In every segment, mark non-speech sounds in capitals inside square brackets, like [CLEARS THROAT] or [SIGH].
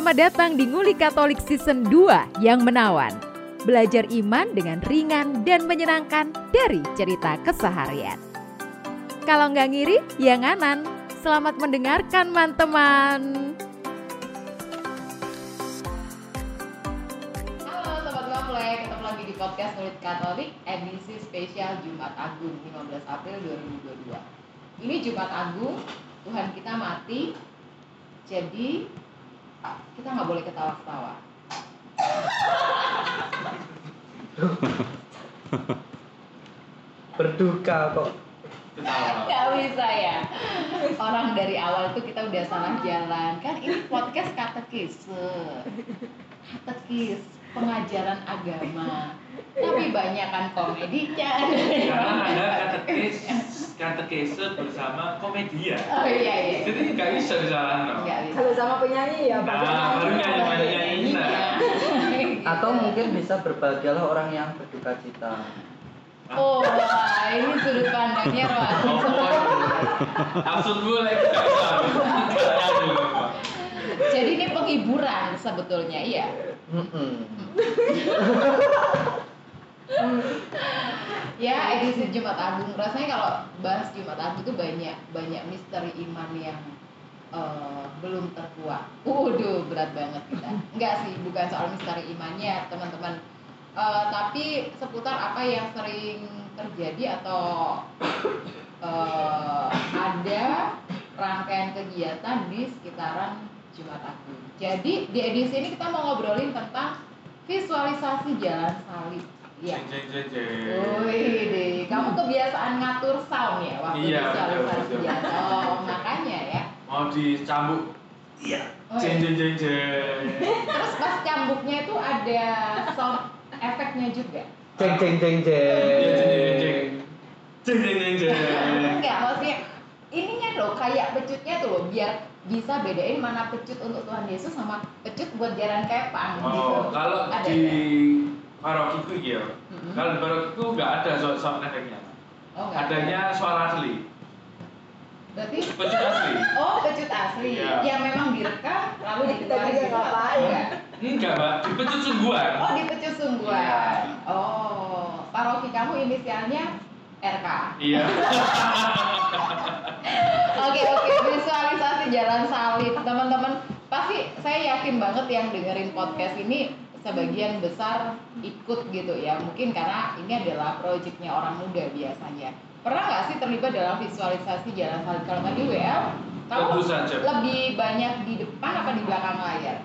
Selamat datang di Nguli Katolik Season 2 yang menawan. Belajar iman dengan ringan dan menyenangkan dari cerita keseharian. Kalau nggak ngiri, ya nganan. Selamat mendengarkan, teman-teman. Halo Sobat Ngomplek, ketemu lagi di podcast Murid Katolik edisi spesial Jumat Agung 15 April 2022 Ini Jumat Agung, Tuhan kita mati Jadi kita nggak boleh ketawa-ketawa. Berduka kok. Gak bisa ya. Orang dari awal itu kita udah salah jalan. Kan ini podcast katekise Katekis, pengajaran agama Tapi banyak kan komedinya Karena ada katekis, katekese bersama komedia. Oh iya iya Jadi nggak bisa disalahkan. Nggak bisa Kalau sama penyanyi ya Nah, baru nyanyi-nyanyi. Iya. atau mungkin bisa berbahagialah orang yang berduka cita Oh, wah, ini sudut pandangnya Roa. Oh, lagi. Nggak nyambung, Pak. Jadi ini penghiburan sebetulnya, iya. Mm-mm. [LAUGHS] [LAUGHS] Ya, edisi Jumat Agung. Rasanya kalau bahas Jumat Agung itu banyak banyak misteri iman yang eh, belum terkuak. Waduh, berat banget kita. [LAUGHS] Enggak sih, bukan soal misteri imannya, teman-teman. Eh, tapi seputar apa yang sering terjadi atau eh, ada rangkaian kegiatan di sekitaran Jumat Agung. Jadi di edisi ini kita mau ngobrolin tentang visualisasi jalan salib. Iya. Jeng, jeng, jeng, jeng. Wih, deh. kamu kebiasaan ngatur sound ya waktu Iya, visualisasi betul, betul. Oh, makanya ya. Mau dicambuk? Iya. Oh, Jeng, iya. jeng, jeng, jeng. Terus pas cambuknya itu ada sound efeknya juga. jeng jeng jeng Iya, jeng, jeng, jeng, jeng. jeng Jeng, jeng, jeng, jeng. Enggak, maksudnya ininya loh kayak pecutnya tuh loh biar bisa bedain mana pecut untuk Tuhan Yesus sama pecut buat jalan kepang gitu. Oh, kalau Ada di nggak? parokiku ya. Mm-mm. Kalau di parokiku nggak ada sound sound efeknya. Oh, nggak ada. Adanya suara asli. Berarti Pecut asli. Oh, pecut asli Iya. yang memang direkam lalu Kita dikeluarin juga gitu. ngapain? Enggak. Enggak, Mbak. Dipecut sungguhan. Oh, dipecut sungguhan. Iya. Oh, paroki kamu inisialnya RK. Iya. [LAUGHS] Oke, oke, visualisasi jalan salib. Teman-teman, pasti saya yakin banget yang dengerin podcast ini sebagian besar ikut gitu ya. Mungkin karena ini adalah proyeknya orang muda biasanya. Pernah nggak sih terlibat dalam visualisasi jalan salib? Kalau nggak di WL, kamu lebih banyak di depan apa di belakang layar?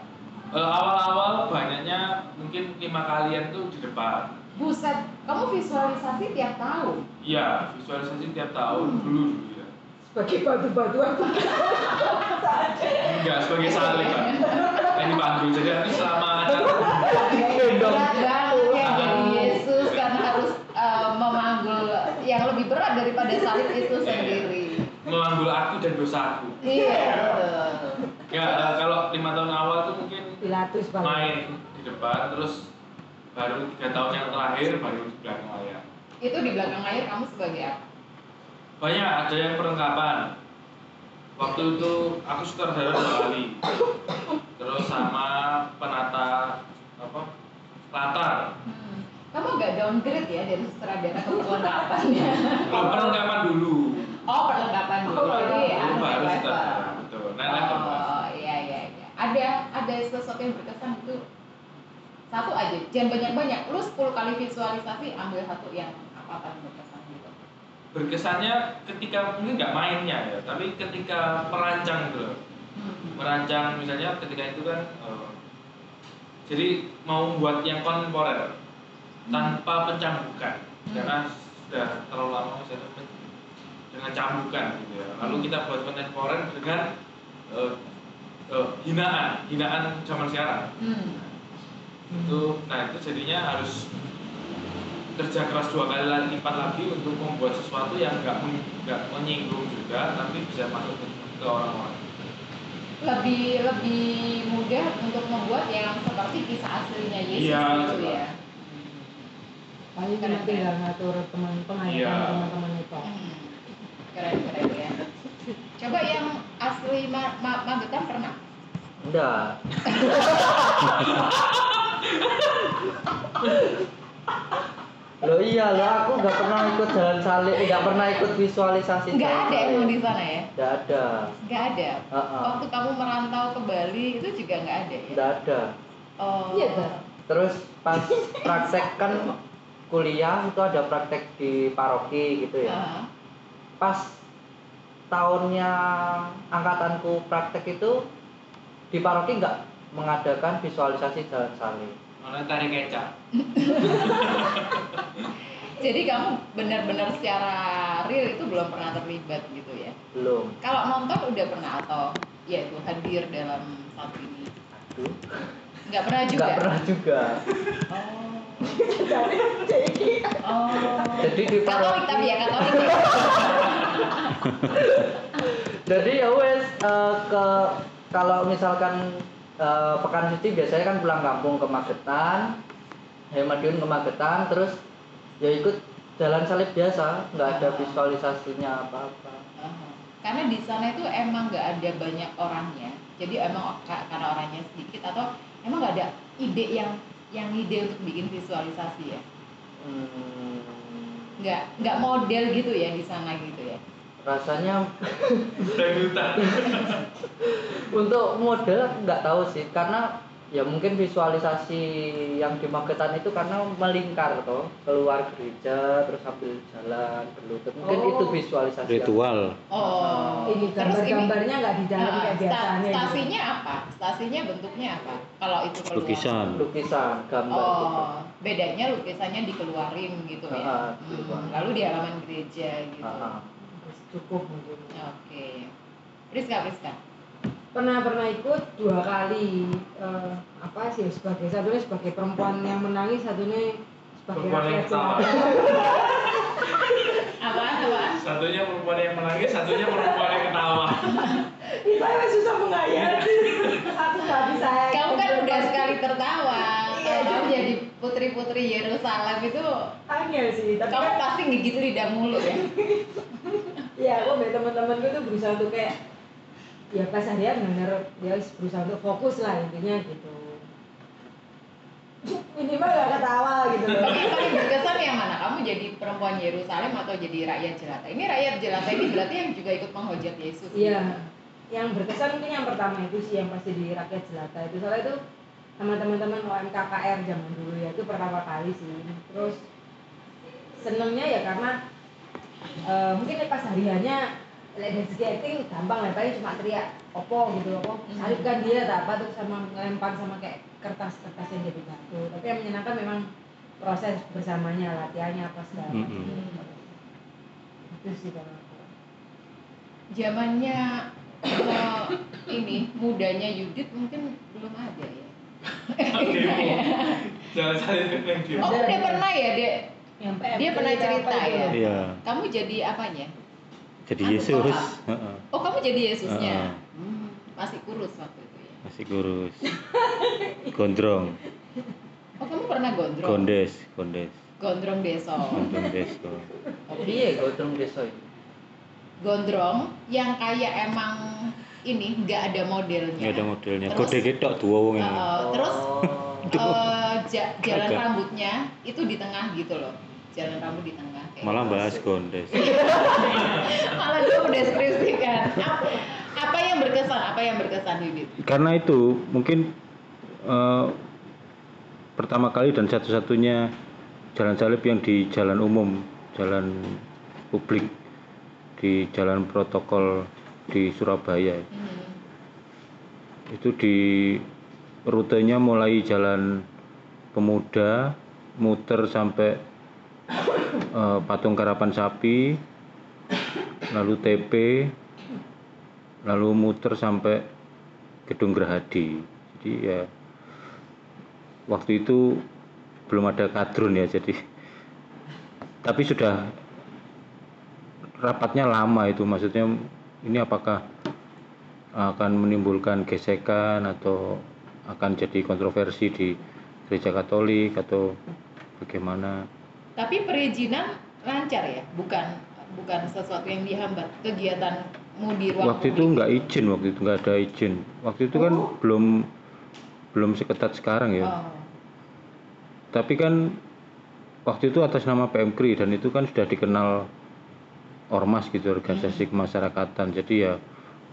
Eh, awal-awal banyaknya mungkin lima kalian tuh di depan. Buset, kamu visualisasi tiap tahun. Iya, visualisasi tiap tahun dulu dulu ya. Sebagai batu-batuan Enggak sebagai salib kan. Ini pandu. Jadi nanti selama acara gendong Berat banget ya jadi Yesus karena harus eh, memanggul yang lebih berat daripada salib itu sendiri. memanggul aku dan dosaku. Iya, betul. Ya eh, kalau lima tahun awal tuh mungkin Pilatus bang main di depan, terus baru tiga tahun yang terakhir baru di belakang layar. Itu di belakang layar kamu sebagai apa? Banyak ada yang perlengkapan. Waktu itu aku sutradara dua kali. Terus sama penata apa? Latar. Hmm. Kamu agak downgrade ya dari sutradara ke perlengkapannya. Belum [LAUGHS] perlengkapan dulu. Oh, perlengkapan dulu. Oh, Jadi perlengkapan. anu baru level. sutradara. Betul. Mas. Oh, iya iya iya. Ada ada sesuatu yang berkesan itu satu aja, jangan banyak-banyak. Lu 10 kali visualisasi ambil satu yang apa paling berkesan gitu. Berkesannya ketika mungkin nggak mainnya ya, tapi ketika merancang gitu loh. Hmm. merancang misalnya ketika itu kan eh, jadi mau buat yang kontemporer tanpa pencambukan Hmm. karena sudah terlalu lama misalnya dengan cambukan gitu ya. Lalu kita buat kontemporer dengan eh, eh, hinaan hinaan zaman sekarang. Hmm. itu nah itu jadinya harus kerja keras dua kali lipat lagi untuk membuat sesuatu yang nggak nggak menyinggung juga tapi bisa masuk ke, ke orang-orang lebih lebih mudah untuk membuat yang seperti kisah aslinya Yesus Iya, gitu ya. paling cuma tinggal ngatur teman pengajaran Iya. teman-teman itu Hmm. Keren keren ya. Coba yang asli Ma Ma Magetan pernah? Enggak. [LAUGHS] Loh iya loh aku nggak pernah ikut jalan salib, nggak pernah ikut visualisasi. Nggak jalan ada emang di sana ya? Nggak ada. Nggak ada. Heeh. Waktu kamu merantau ke Bali itu juga nggak ada ya? Nggak ada. Oh. Iya. Terus pas praktek kan kuliah itu ada praktek di paroki gitu ya. Heeh. Pas tahunnya angkatanku praktek itu di paroki nggak mengadakan visualisasi jalan salib. Malah tarik kecap. [LAUGHS] Jadi kamu benar-benar secara real itu belum pernah terlibat gitu ya? Belum. Kalau nonton udah pernah atau ya itu hadir dalam satu ini? Aduh. Nggak pernah juga? Nggak pernah juga. Oh. oh. [LAUGHS] Jadi di Katolik tapi ya Katolik. [LAUGHS] Jadi ya wes eh, ke kalau misalkan eh, pekan suci biasanya kan pulang kampung ke Magetan, ya Madiun ke Magetan, terus ya ikut jalan salib biasa, nggak ada Ah. visualisasinya apa-apa. Aha. Karena di sana itu emang nggak ada banyak orangnya. Jadi emang ka- karena orangnya sedikit atau emang nggak ada ide yang yang ide untuk bikin visualisasi ya? Hmm, Nggak nggak model gitu ya di sana gitu ya? Rasanya [LAUGHS] untuk model nggak tahu sih, karena ya mungkin visualisasi yang di Magetan itu karena melingkar toh keluar gereja terus sambil jalan berlutut mungkin Oh. itu visualisasi yang- ritual Oh. Ini Terus ini gambar-gambarnya nggak di dalam Ah, kayak biasanya. gitu. Stasinya apa? Stasinya bentuknya apa? Kalau itu keluar. lukisan lukisan gambar gitu. Oh, bedanya lukisannya dikeluarin gitu ya. Ah, Hmm, lalu di halaman gereja gitu. Ah, ah. Cukup mungkin. Oke. Priska, Priska. Pernah pernah ikut dua kali eh, apa sih sebagai satunya sebagai perempuan yang menangis satunya sebagai Perempuan yang ketawa. [LAUGHS] Apaan, apaan? Satunya perempuan yang menangis, satunya perempuan yang ketawa. [LAUGHS] Ih, [LAUGHS] saya susah menghayati. Aku nggak bisa. Kamu kan udah sekali tertawa. Iya, Kalau kamu jadi- jadi putri-putri Yerusalem itu angel sih. Tapi kamu kan pasti gigit lidah mulu ya. Ya aku sama teman-temanku tuh berusaha untuk kayak ya pas dia benar dia berusaha untuk fokus lah intinya gitu. Minimal gak ketawa gitu loh. Tapi paling berkesan yang mana? Kamu jadi perempuan Yerusalem atau jadi rakyat jelata? Ini rakyat jelata ini berarti yang juga ikut menghujat Yesus. Iya. Yang berkesan mungkin yang pertama itu sih yang pasti di rakyat jelata itu soalnya itu sama teman-teman OMKKR zaman dulu ya itu pertama kali sih. Terus senengnya ya karena eh, mungkin pas hariannya lihat dari segi acting gampang lah paling cuma teriak opo gitu opo Hmm. salibkan dia tak apa terus sama ngelempar sama kayak kertas-kertas yang jadi batu tapi yang menyenangkan memang proses bersamanya latihannya apa segala macam Mm-mm. itu sih kalau aku. Zamannya ini mudanya Yudit mungkin belum ada ya. Oke, dia. Oh udah pernah ya dek? Yang Dia pernah cerita ya? iya Kamu jadi apanya? jadi Yesus. Oh kamu jadi Yesusnya? Ah. Hmm, masih kurus waktu itu ya? masih kurus gondrong Oh kamu pernah gondrong? gondes gondes Gondrong deso. gondrong deso iya godong desa itu Gondrong yang kayak emang ini nggak ada modelnya. nggak ada modelnya Terus- kode ketok dua wong ini Uh, terus Ja- jalan Agak. rambutnya itu di tengah gitu loh. Jalan rambut di tengah. kayak malah gitu. bahas gondes [LAUGHS] Malah dia mendeskripsikan. Apa, apa yang berkesan? Apa yang berkesan Bibit? karena itu mungkin eh, pertama kali dan satu-satunya jalan salib yang di jalan umum jalan publik di jalan protokol di Surabaya Hmm. itu di rutenya mulai jalan pemuda muter sampai eh, patung karapan sapi lalu TP lalu muter sampai gedung Gerahadi. Jadi ya waktu itu belum ada kadrun ya jadi [LAUGHS] tapi sudah rapatnya lama itu maksudnya ini apakah akan menimbulkan gesekan atau akan jadi kontroversi di gereja Katolik atau bagaimana? Tapi perizinan lancar ya, bukan bukan sesuatu yang dihambat. Kegiatanmu di ruang waktu itu nggak izin waktu itu nggak ada izin. Waktu itu kan belum belum seketat sekarang ya. Oh. tapi kan waktu itu atas nama PMKRI dan itu kan sudah dikenal ormas gitu organisasi kemasyarakatan. Jadi ya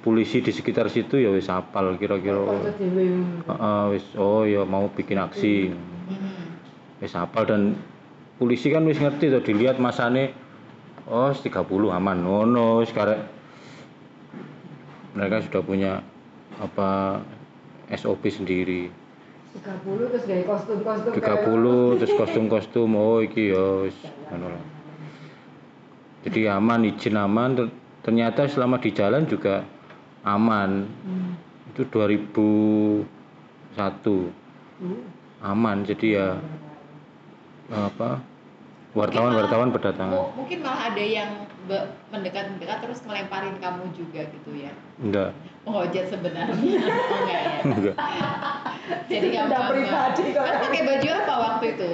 polisi di sekitar situ ya wis apal kira-kira. Heeh, wis oh ya mau bikin aksi. Mhm. wis apal dan polisi kan wis ngerti tuh dilihat masane oh 30 aman. Ngono sekarang mereka sudah punya apa SOP sendiri. 30 terus gawe kostum-kostum 30 [LAUGHS] terus kostum-kostum. Oh iki ya wis jadi aman izin aman. Ter- ternyata selama di jalan juga aman. Hmm. itu 2001 Hmm. aman jadi ya apa wartawan-wartawan berdatangan. Mu- mungkin malah ada yang mendekat-mendekat terus ngelemparin kamu juga gitu ya? Enggak. Penghujat sebenarnya. [LAUGHS] Oh enggak ya? Enggak. Jadi kamu Udah pribadi kok. kan pakai baju apa waktu itu?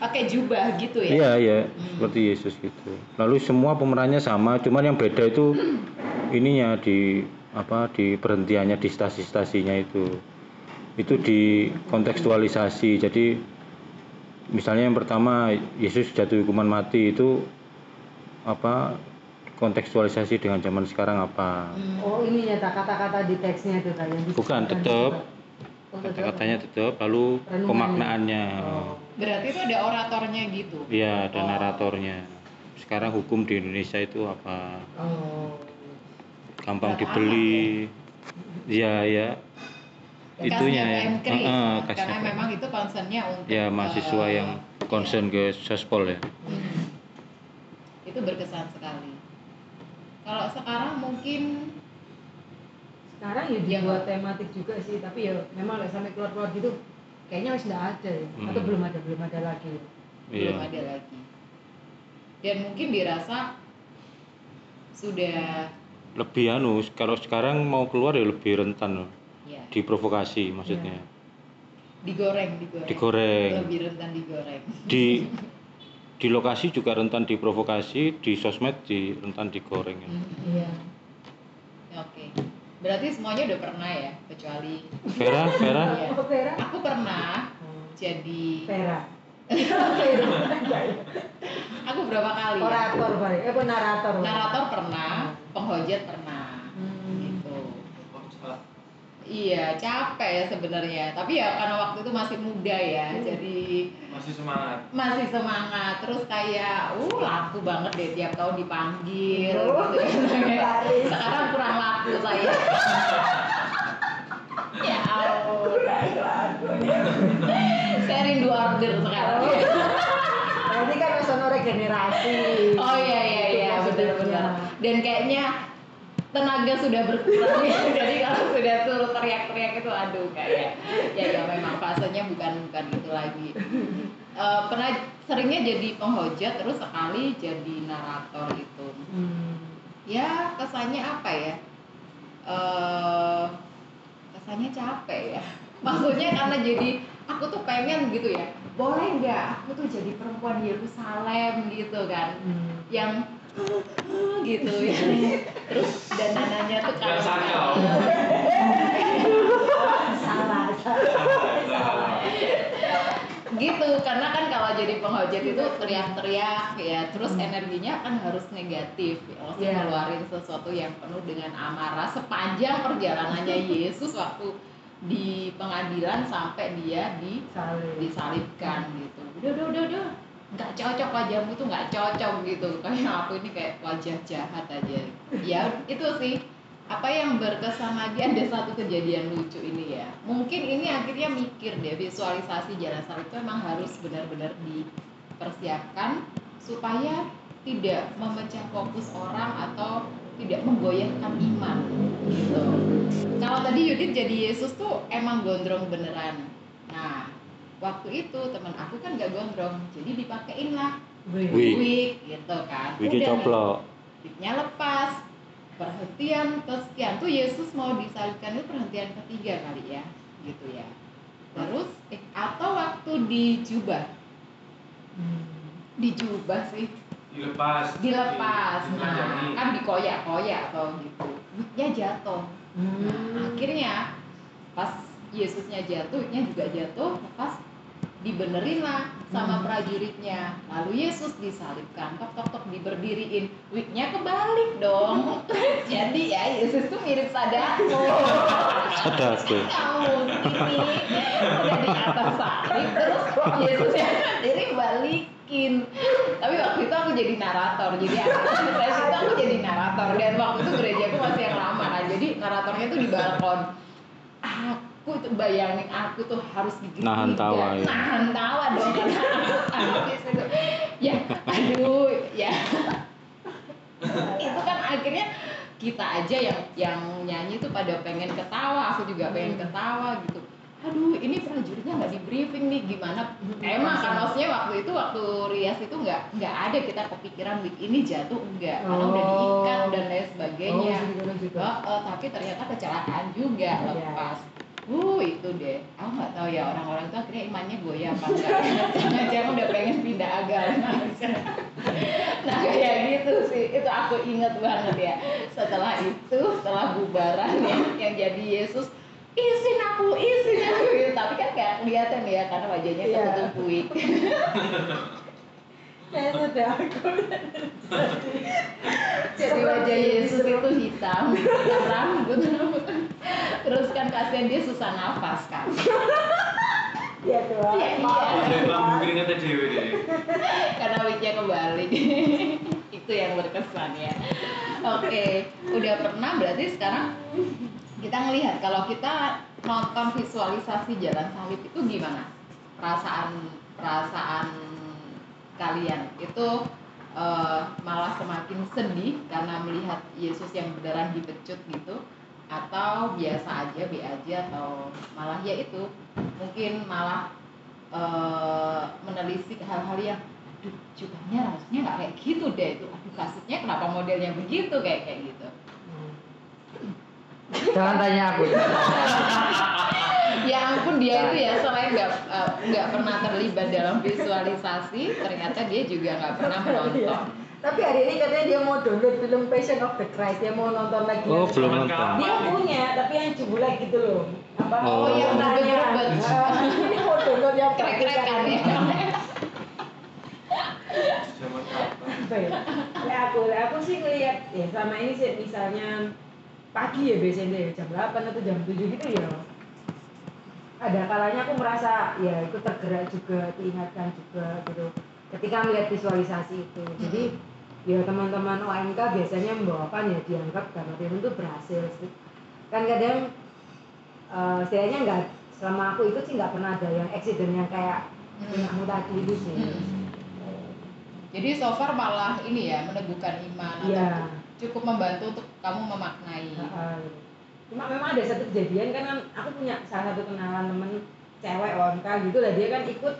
Pakai jubah gitu ya? Iya iya. Hmm. seperti Yesus gitu. Lalu semua pemerannya sama cuman yang beda itu [CLEARS THROAT] ininya di apa di perhentiannya di stasi-stasinya itu itu di kontekstualisasi jadi misalnya yang pertama Yesus jatuh hukuman mati itu apa kontekstualisasi dengan zaman sekarang apa Hmm. Oh ini nyata kata-kata di teksnya itu kan Bukan, juga. Oh, kata-katanya tetap lalu Renungannya. pemaknaannya Oh. berarti itu ada oratornya gitu Iya, ada Oh. naratornya. Sekarang hukum di Indonesia itu apa? Oh. Gampang dibeli. Iya, ya. Itunya ya. Pemkri, Heeh, karena memang itu concernnya untuk Ya, mahasiswa eh, yang concern ke sospol ya. hmm, itu berkesan sekali kalau sekarang mungkin Sekarang ya Iya, dibuat tematik juga sih, tapi ya memang nggak sampai keluar-keluar gitu. Kayaknya masih nggak ada ya, atau Hmm. belum ada belum ada lagi. Iya. belum ada lagi dan mungkin dirasa sudah Lebih anu, kalau sekarang mau keluar ya lebih rentan loh. ya Diprovokasi maksudnya. digoreng digoreng Digoreng. lebih rentan digoreng Di [LAUGHS] di lokasi juga rentan diprovokasi, di sosmed di rentan digoreng. ya. Hmm, Iya. oke berarti semuanya udah pernah ya kecuali Vera, Vera. Oh, Vera? aku pernah Oh. jadi Vera. Aku berapa kali ya? Orator balik, eh apa narator? Narator pernah penghujat pernah Hmm. gitu Oh, salah. iya capek ya sebenarnya tapi ya karena waktu itu masih muda ya Hmm. jadi masih semangat masih semangat terus kayak uh laku banget deh tiap tahun dipanggil Oh, gitu [LAUGHS] ya. laris. sekarang kurang laku saya [LAUGHS] ya ampun [LAUGHS] saya rindu order sekarang. Berarti kan sono regenerasi. oh iya iya iya benar-benar dan kayaknya tenaga sudah berkurang. Ya. [LAUGHS] jadi kalau sudah suruh teriak-teriak itu aduh kayak ya ya memang fasenya bukan bukan itu lagi. Eh, pernah seringnya jadi penghujat terus sekali jadi narator itu Hmm. ya kesannya apa ya? Eh kesannya capek ya. [LAUGHS] Maksudnya karena jadi aku tuh pengen gitu ya boleh nggak aku tuh jadi perempuan Yerusalem gitu kan Hmm. yang gitu ya terus dandanannya tuh Yang sakau. Salah, salah. gitu karena kan kalau jadi penghujat itu teriak-teriak ya terus Hmm. energinya kan harus negatif ya mesti Iya. ngeluarin sesuatu yang penuh dengan amarah sepanjang perjalanannya Yesus waktu di pengadilan sampai dia di Salah. disalibkan gitu. Udah udah udah udah. Nggak cocok wajahmu tuh nggak cocok gitu. Kayak aku ini kayak wajah jahat aja. Ya itu sih. Apa yang berkesan lagi ada satu kejadian lucu ini ya. Mungkin ini akhirnya mikir deh visualisasi jalan salib itu emang harus benar-benar dipersiapkan supaya tidak memecah fokus orang atau tidak menggoyahkan iman gitu. Kalau tadi Yudit jadi Yesus tuh emang gondrong beneran. Nah waktu itu teman aku kan gak gondrong jadi dipakein lah. Wih. Wih. wig gitu kan. Nih, coplok. wignya lepas. Perhentian kesekian tuh Yesus mau disalibkan itu perhentian ketiga kali ya gitu ya. Terus eh, atau waktu dijubah? Hmm. dijubah sih dilepas. Dilepas. Di- nah ditelanjangi. kan dikoyak-koyak atau gitu. Wignya jatuh. Hmm. Nah, akhirnya pas Yesusnya jatuh wignya juga jatuh pas dibenerin lah sama Hmm. prajuritnya. Lalu Yesus disalibkan. Tok tok tok diberdiriin. Wignya kebalik dong. [LAUGHS] Jadi ya Yesus tuh mirip Sadako Sadako. kamu ini udah di atas salib. Terus Yesusnya sendiri balikin tapi waktu itu aku jadi narator jadi aku [LAUGHS] saya itu aku jadi narator. Dan waktu itu gereja aku masih yang lama kan. Jadi naratornya tuh di balkon. Aku tuh bayangin aku tuh harus digigit Nahan tawa, ya. nahan tawa dong. [LAUGHS] Karena aku itu ya aduh ya. Itu kan akhirnya kita aja yang yang nyanyi tuh pada pengen ketawa. Aku juga pengen ketawa gitu aduh ini prajuritnya nggak di briefing nih gimana emang kan maksudnya waktu itu waktu rias itu nggak nggak ada kita kepikiran week ini jatuh enggak karena udah Oh. diikat dan lain sebagainya Oh, gitu, gitu. Oh, oh, tapi ternyata kecelakaan juga Iya. lepas Uh, itu deh. Aku nggak tahu ya orang-orang itu akhirnya imannya goyah apa enggak. Jangan-jangan udah pengen pindah agama. [LAUGHS] nah kayak gitu sih. Itu aku inget banget ya. Setelah itu, setelah bubaran yang, yang jadi Yesus, isin aku, isin [LAUGHS] aku. Gitu. Tapi kan nggak kelihatan ya karena wajahnya Iya. ketutup [LAUGHS] wig. Saya sudah Jadi wajah Yesus itu hitam, hitam rambut. Terus kan kasihan dia susah nafas kan. ya Tuhan. Iya, iya. Saya lampu keringetnya dewe deh. karena wignya kebalik itu yang berkesan ya oke udah pernah berarti sekarang kita ngelihat kalau kita nonton visualisasi jalan salib itu gimana? Perasaan perasaan kalian itu eh, malah semakin sedih karena melihat Yesus yang beneran dipecut gitu? Atau biasa aja be aja atau malah ya itu mungkin malah eh, menelisik hal-hal yang aduh cukanya harusnya nggak kayak gitu deh. Itu aduh kenapa modelnya begitu? Kayak kayak gitu Jangan tanya aku. ya ampun dia itu ya selain nggak eh, nggak pernah terlibat dalam visualisasi ternyata dia juga nggak pernah menonton Tapi hari ini katanya dia mau download film Passion of the Christ, dia mau nonton lagi. Oh, belum nonton. Dia punya, tapi yang jebulek gitu loh. Apa? Oh, yang tanya. [LAUGHS] Ini mau download yang ya Zaman kapan? apa ya? Lah aku, aku sih ngelihat ya sama ini sih misalnya pagi ya biasanya ya, jam 8 atau jam 7 gitu ya. Ada kalanya aku merasa ya ikut tergerak juga, diingatkan juga gitu. Ketika melihat visualisasi itu. Jadi ya teman-teman OMK biasanya membawakan ya dianggap karena film itu berhasil sih. Kan kadang eh setidaknya enggak selama aku ikut sih nggak pernah ada yang accident yang kayak punyamu tadi itu sih. Hmm. jadi so far malah ini ya meneguhkan iman atau Iya. Cukup membantu untuk kamu memaknai Heeh. Cuma memang ada satu kejadian kan kan aku punya salah satu kenalan temen cewek OMK gitu lah dia kan ikut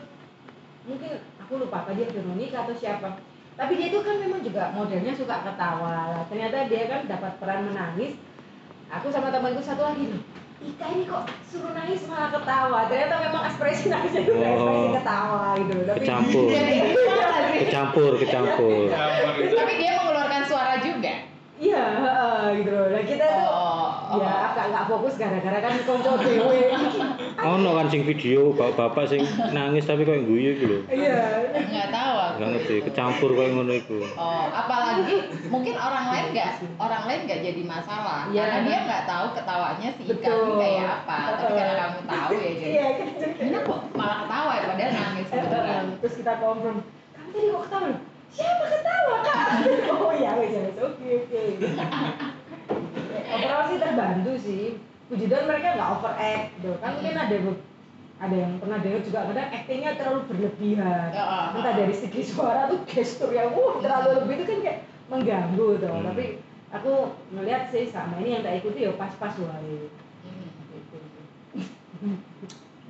mungkin aku lupa apa dia Veronica atau siapa tapi dia itu kan memang juga modelnya suka ketawa lah ternyata dia kan dapat peran menangis aku sama temanku satu lagi loh Ika ini kok suruh nangis malah ketawa ternyata memang ekspresi nangisnya itu Oh. ekspresi ketawa gitu loh tapi Kecampur. gimana [LAUGHS] sih? Kecampur, kecampur. Tapi dia iya gitu loh nah kita tuh oh, ya agak nggak fokus gara-gara kan konco dewe [LAUGHS] Ono kan sing video bapak-bapak sing nangis tapi kok guyu gitu lho. iya nggak tahu aku Gak ngerti, kecampur kayak ngono iku. Oh, apalagi mungkin orang lain nggak orang lain nggak jadi masalah Iya. karena dia nggak tahu ketawanya si Ika Betul. ini kayak apa. Tapi karena kamu tahu ya jadi. iya kan Ini kok malah ketawa ya padahal nangis terus kita konfirm kamu tadi kok ketawa loh siapa ketawa? Kak [LAUGHS] oh iya wes wes oke oke overall sih terbantu sih. Puji Tuhan mereka nggak overact gitu. Kan mungkin ada ada yang pernah dengar juga kadang actingnya terlalu berlebihan. Ya, ah, entah dari segi suara tuh gestur yang wah terlalu lebih itu kan kayak mengganggu tuh Hmm. tapi aku melihat sih sama ini yang tak ikuti ya pas-pas wae Hmm,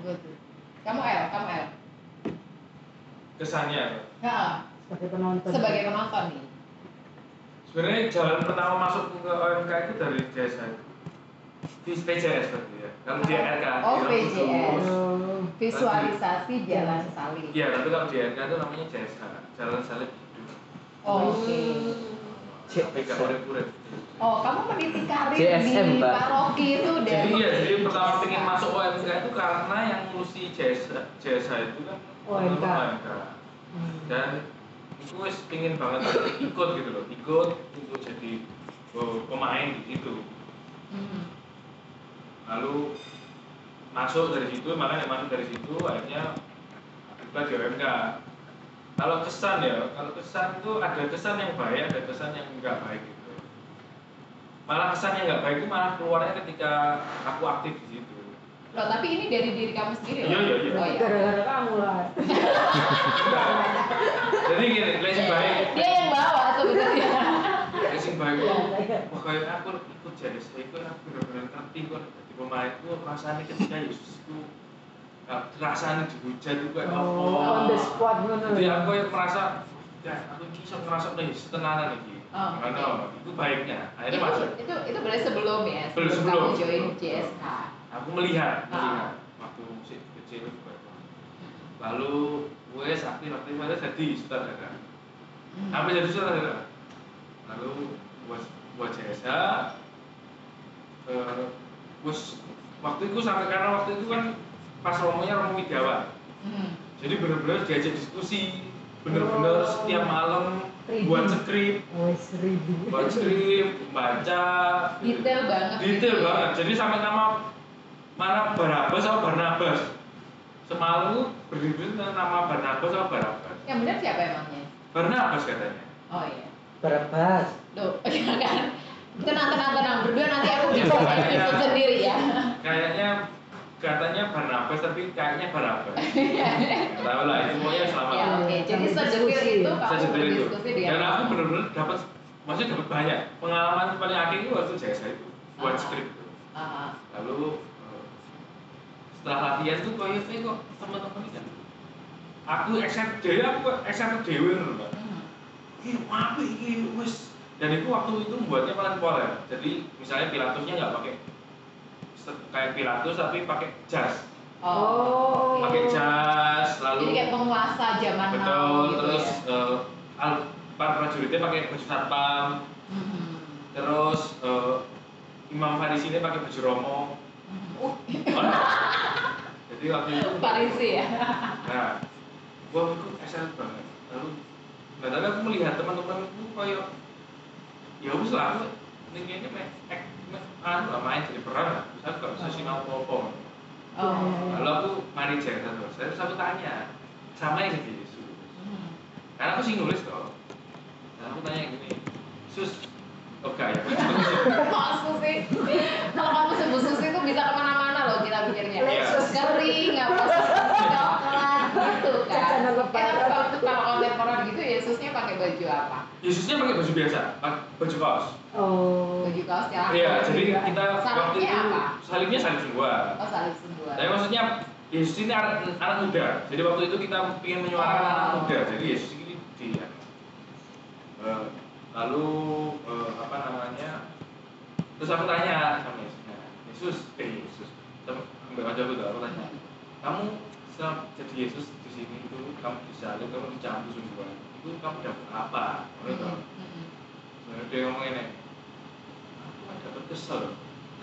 [LAUGHS] gitu. Kamu El, kamu El. Kesannya. Ya, sebagai penonton sebagai penonton nih. Sebenarnya jalan pertama masuk ke OMK itu dari jasa di PJS berarti ya. Kalau di RK Oh, PJS. Oh, Visualisasi jalan salib. Iya, tapi kalau di RK itu namanya jasa, jalan salib hidup. Oke. tapi gak urip-urip Oh, kamu meniti karir JSM, di paroki itu jadi dari ya jadi pertama pengen masuk OMK itu karena yang ngurusi jasa jasa itu kan OMK. OMK Hmm. dan itu wis pengen banget ikut gitu loh ikut untuk jadi oh, pemain di situ Hmm. lalu masuk dari situ makanya masuk dari situ akhirnya kita di OMK kalau kesan ya kalau kesan itu ada kesan yang baik ada kesan yang enggak baik gitu malah kesan yang enggak baik itu malah keluarnya ketika aku aktif di situ Loh, tapi ini dari diri kamu sendiri loh. Iya, iya, iya. Oh, iya. gara-gara kamu lah [LAUGHS] jadi gini lesing baik. Dia yang bawa sebenarnya. [LAUGHS] lesing baik. Itu wah kayak aku ikut jadi saya itu aku benar-benar ngerti kok. Di pemain itu rasanya ketika Yesus itu uh, rasanya dihujat itu kayak apa. Oh, on the spot ngono. Jadi aku yang merasa ya aku bisa ngerasa nih setenanan lagi. Oh, Gimana? itu baiknya. Akhirnya itu, masuk. itu itu berarti sebelum ya, Belum, sebelum sebelum. kamu join JSK. aku melihat Ah. melihat waktu masih kecil juga. lalu gue aktif aktif aja jadi sutradara. Hmm. sampai jadi sutradara? Lalu buat buat JSH eh, bos waktu itu sampai karena waktu itu kan pas romonya romo Widiawan Hmm. jadi bener-bener diajak diskusi bener-bener Oh. setiap malam buat skrip buat skrip baca. Detail banget. detail banget. Jadi sampai nama mana Barabas sama Barnabas. Semalam tuh berdiri nama Barnabas sama Barabas Yang benar siapa emangnya? Barnabas katanya Oh iya. Berbas. Loh, [LAUGHS] ya kan? Tenang, tenang, tenang. Berdua nanti aku bisa episode sendiri ya. kayaknya katanya Barnabas tapi kayaknya Barabas Nggak tahu lah itu pokoknya selama Ya, oke. Jadi sedetil diskusi. itu kamu saya sendiri itu berdiskusi di dan aku atas. bener-bener dapat maksudnya dapat banyak pengalaman paling akhir itu waktu jasa itu buat Ah. skrip itu Ah, lalu setelah latihan tuh kayak saya kok teman-teman ini kan aku dewe aku dewe loh mbak hmm. ini apa ini wes dan itu waktu itu membuatnya paling poler jadi misalnya Pilatusnya nggak pakai kayak Pilatus tapi pakai jas Oh. Pakai jas lalu Jadi kayak penguasa zaman now betul gitu terus ya. eh, al- para prajuritnya pakai baju satpam Hmm. terus eh, Imam Farisi ini pakai baju romo Hmm. Uh, [LAUGHS] Oh, jadi waktu itu Farisi ya. Nah, gua itu excited banget. Lalu, nah tapi aku melihat teman-temanku kayak ya wis lah ini kayaknya main ek, main, anu lah main jadi peran lah. Aku gak bisa sinau apa-apa. Oh. Lalu aku mari jasa terus. Terus aku tanya sama yang jadi Yesus. Hmm. Karena aku sih nulis toh. Dan aku tanya gini, Sus, oke ya. Maksud [LAUGHS] sih, kalau kamu sebut susu itu bisa ke mana-mana loh kita pikirnya. Iya. Sus kering, apa susu [LAUGHS] coklat gitu kan. Eh, lebaran. kalau kontemporer gitu Yesusnya pakai baju apa? Yesusnya pakai baju biasa, pak- baju kaos. Oh. Baju kaos ya. Iya, jadi kita waktu itu apa? salibnya salib semua. Oh salib semua. Tapi maksudnya Yesus ini anak, anak muda. Jadi waktu itu kita ingin menyuarakan Oh. anak muda. Jadi Yesus ini dia. Eh, lalu eh, apa namanya? Terus aku tanya sama Yesusnya, Yesus, eh Yesus, sama ambil aja aku tanya, kamu setelah jadi Yesus di sini itu kamu disalib, kamu dicampur semua, itu kamu dapat apa? Menurut Hmm, kamu? hmm, Nah, dia ngomong ini, aku dapat kesel,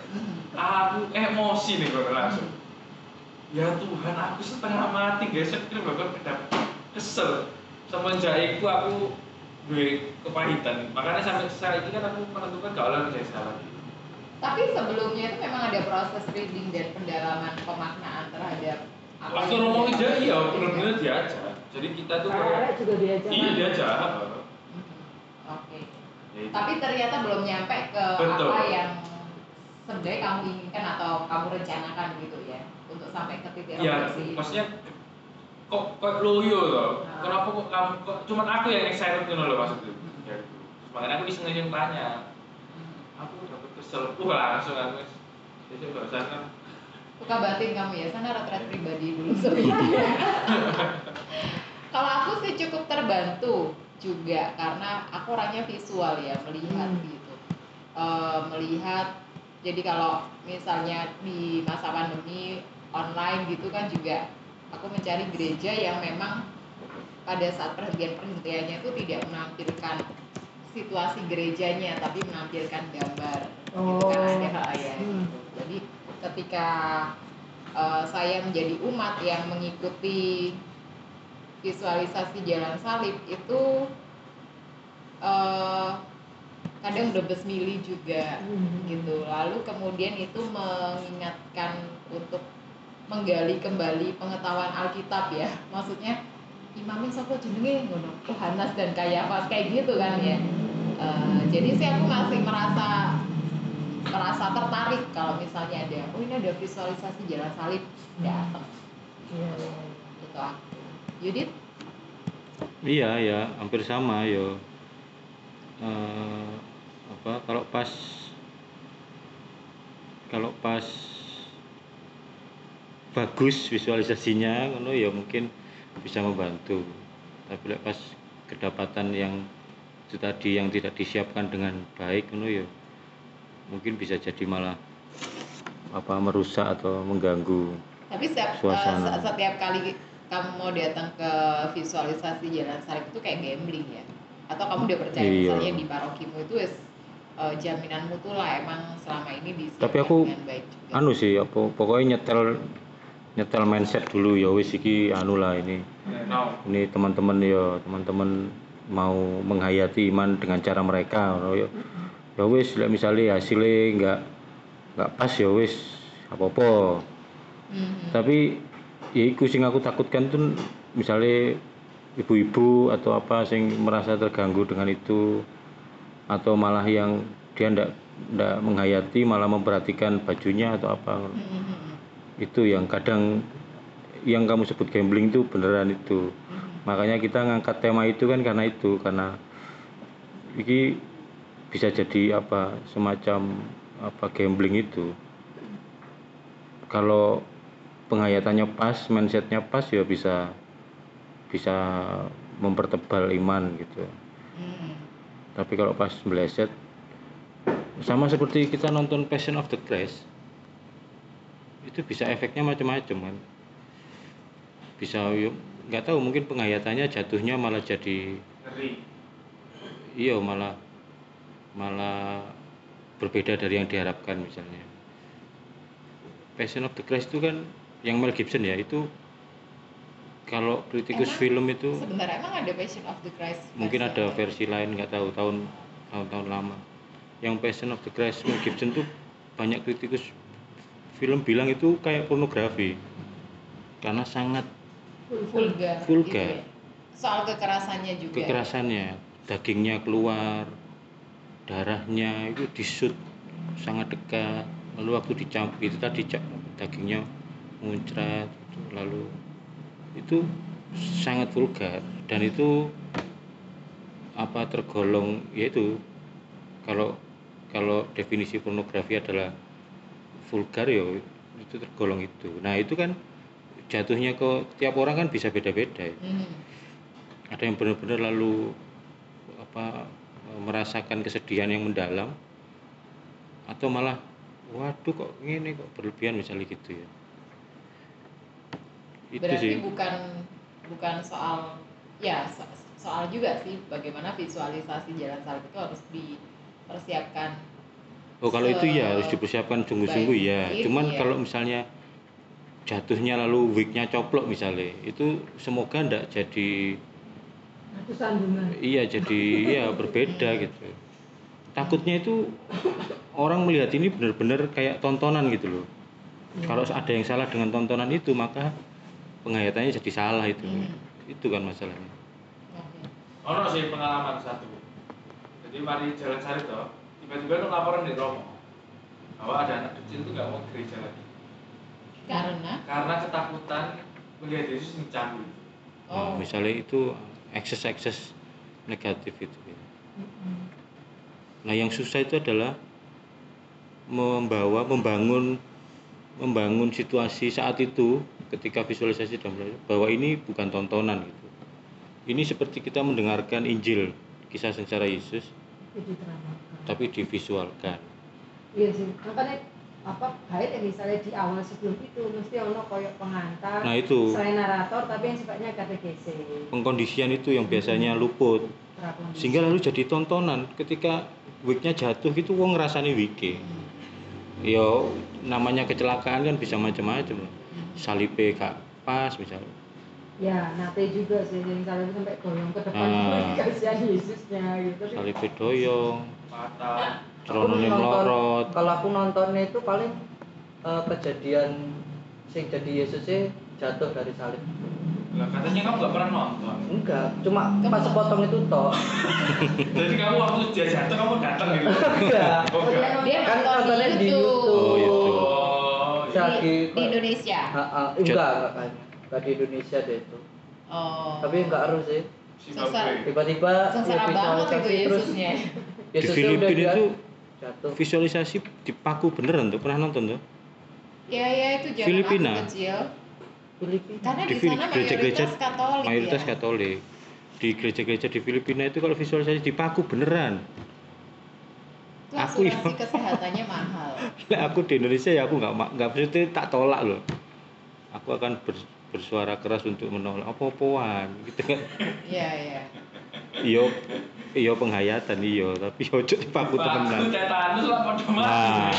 hmm. aku emosi nih kalau langsung. Ya Tuhan aku setengah mati guys. Bahkan kedap kesel. Semenjak itu aku gue kepahitan. Makanya sampai saat ini kan aku menentukan gak oleh kerja salah Tapi sebelumnya itu memang ada proses reading dan pendalaman pemaknaan terhadap apa waktu yang Romo dia- Ida iya benar-benar diajak jadi kita tuh kayak juga diajak. iya diajak Mhm. Oke. Ya itu. Tapi ternyata belum nyampe ke Betul. apa yang sebenarnya kamu inginkan atau kamu rencanakan gitu ya untuk sampai ke titik ya refleksi. maksudnya kok kok loyo loh Ah. kenapa kok kamu kok cuman aku yang excited gitu loh maksudnya ya, terus makanya aku iseng iseng tanya kesel wah langsung aku jadi gak usah kan Suka batin kamu ya, sana retret pribadi dulu sebenarnya. [LAUGHS] Kalau aku sih cukup terbantu juga karena aku orangnya visual ya melihat Hmm. gitu, Eh, melihat. Jadi kalau misalnya di masa pandemi online gitu kan juga aku mencari gereja yang memang pada saat perhentian perhentiannya itu tidak menampilkan situasi gerejanya tapi menampilkan gambar gitu kan Oh. ada hal ya Hmm. gitu. jadi ketika eh, saya menjadi umat yang mengikuti visualisasi jalan salib itu eh, kadang brebes mili juga Hmm. gitu lalu kemudian itu mengingatkan untuk menggali kembali pengetahuan Alkitab ya maksudnya imamnya siapa jenenge? Ngono. Yohanes dan Kayafas kayak gitu kan ya. Eh, jadi sih aku masih merasa merasa tertarik kalau misalnya ada oh ini ada visualisasi jalan salib datang Iya, iya, gitu aku Yudit? Iya ya, hampir sama yo. Eh, apa kalau pas kalau pas bagus visualisasinya ngono ya mungkin bisa membantu. Tapi lek pas kedapatan yang itu tadi yang tidak disiapkan dengan baik ngono ya mungkin bisa jadi malah apa merusak atau mengganggu. tapi setiap eh, Suasana. se- setiap kali kamu mau datang ke visualisasi jalan salib itu kayak gambling ya atau kamu udah percaya Iya. misalnya di parokimu itu wis eh, jaminanmu tuh lah emang selama ini disiapkan Tapi aku baik juga anu sih apa pokoknya nyetel nyetel mindset dulu ya wis iki anu lah ini ini teman-teman ya teman-teman mau menghayati iman dengan cara mereka ya ya wis misalnya hasilnya nggak nggak pas ya wis apa-apa Mhm. tapi ya iku sing aku takutkan tuh misalnya ibu-ibu atau apa sing merasa terganggu dengan itu atau malah yang dia ndak ndak menghayati malah memperhatikan bajunya atau apa. Itu yang kadang yang kamu sebut gambling itu beneran itu. Makanya kita ngangkat tema itu kan karena itu karena ini bisa jadi apa semacam apa gambling itu. Kalau penghayatannya pas mindsetnya pas ya bisa bisa mempertebal iman gitu. Mhm. tapi kalau pas meleset sama seperti kita nonton Passion of the Christ itu bisa efeknya macam-macam kan. Bisa yuk nggak tahu mungkin penghayatannya jatuhnya malah jadi iya malah malah berbeda dari yang diharapkan misalnya. Passion of the Christ itu kan yang Mel Gibson ya itu kalau kritikus Emang? film itu sebentar emang ada Passion of the Christ mungkin ada versi lain nggak tahu tahun tahun-tahun lama. Yang Passion of the Christ Mel Gibson tuh banyak kritikus film bilang itu kayak pornografi. Karena sangat vulgar Vulgar. gitu ya. soal kekerasannya juga. Kekerasannya. Dagingnya keluar darahnya itu disut sangat dekat. Lalu waktu dicampur itu tadi dagingnya muncrat lalu itu sangat vulgar. Dan itu apa tergolong yaitu kalau kalau definisi pornografi adalah vulgar ya itu tergolong itu. Nah itu kan jatuhnya ke tiap orang kan bisa beda-beda ya. Mhm. ada yang benar-benar lalu apa merasakan kesedihan yang mendalam atau malah waduh kok ini kok berlebihan misalnya gitu ya. Itu berarti sih. bukan bukan soal ya so- soal juga sih bagaimana visualisasi jalan salib itu harus dipersiapkan oh kalau itu ya se- harus dipersiapkan sungguh-sungguh ya. Cuman iya. kalau misalnya jatuhnya lalu wignya coplok misalnya itu semoga ndak jadi iya jadi ya berbeda gitu. Takutnya itu orang melihat ini benar-benar kayak tontonan gitu loh. Kalau ada yang salah dengan tontonan itu maka penghayatannya jadi salah itu. Hmm. itu kan masalahnya. Oke. ono sih pengalaman satu. Jadi mari jalan salib toh tiba-tiba tuh laporan di Romo bahwa ada anak kecil tuh nggak mau ke gereja lagi. Karena? Karena ketakutan melihat Yesus dicambuk oh. Misalnya itu ekses-ekses negatif itu. Ya. nah yang susah itu adalah membawa membangun membangun situasi saat itu ketika visualisasi dan belajar, bahwa ini bukan tontonan gitu. Ini seperti kita mendengarkan Injil kisah sengsara Yesus. Itu tapi divisualkan. Iya sih. Makanya apa baik ya misalnya di awal sebelum itu mesti ono koyok pengantar Nah, itu. selain narator tapi yang sifatnya KTGC pengkondisian itu yang biasanya luput. Prakondisi. sehingga lalu jadi tontonan. Ketika wignya jatuh gitu wong ngerasani wige yo namanya kecelakaan kan bisa macam-macam. Salipe gak pas misalnya ya nate juga sih yang salah sampai goyong ke depan Ah. [LAUGHS] kasihan Yesusnya gitu. Salipe doyong celonone nonton- melorot kalau aku nontonnya itu paling eh, kejadian sing jadi Yesusnya jatuh dari salib lah katanya kamu nggak pernah nonton enggak cuma pas sepotong itu toh [LAUGHS] jadi kamu waktu dia jatuh kamu datang gitu [LAUGHS] enggak oh enggak Dia Kan nonton nontonnya di di YouTube. Oh, YouTube. oh Di, iya. Lagi di Indonesia. Ha, ha. enggak enggak kayaknya enggak di Indonesia deh itu Oh. tapi enggak harus sih tiba-tiba Sengsara banget itu Yesusnya. [LAUGHS] di Filipina itu jatuh visualisasi dipaku beneran tuh pernah nonton tuh Ya ya itu zaman Filipina. kecil. Filipina Karena Di di, sana gereja-gereja- mayoritas Katolik mayoritas ya. Katolik di gereja-gereja di Filipina itu kalau visualisasi dipaku beneran Itu Aku ya. asuransi kesehatannya mahal. [LAUGHS] Lah aku di Indonesia ya aku nggak nggak maksudnya tak tolak loh. Aku akan ber- bersuara keras untuk menolak apa-apaan gitu kan. Iya iya. Iyo iyo penghayatan iyo tapi yo ojo dipaku Aku temenan. tetanus lah pada Nah,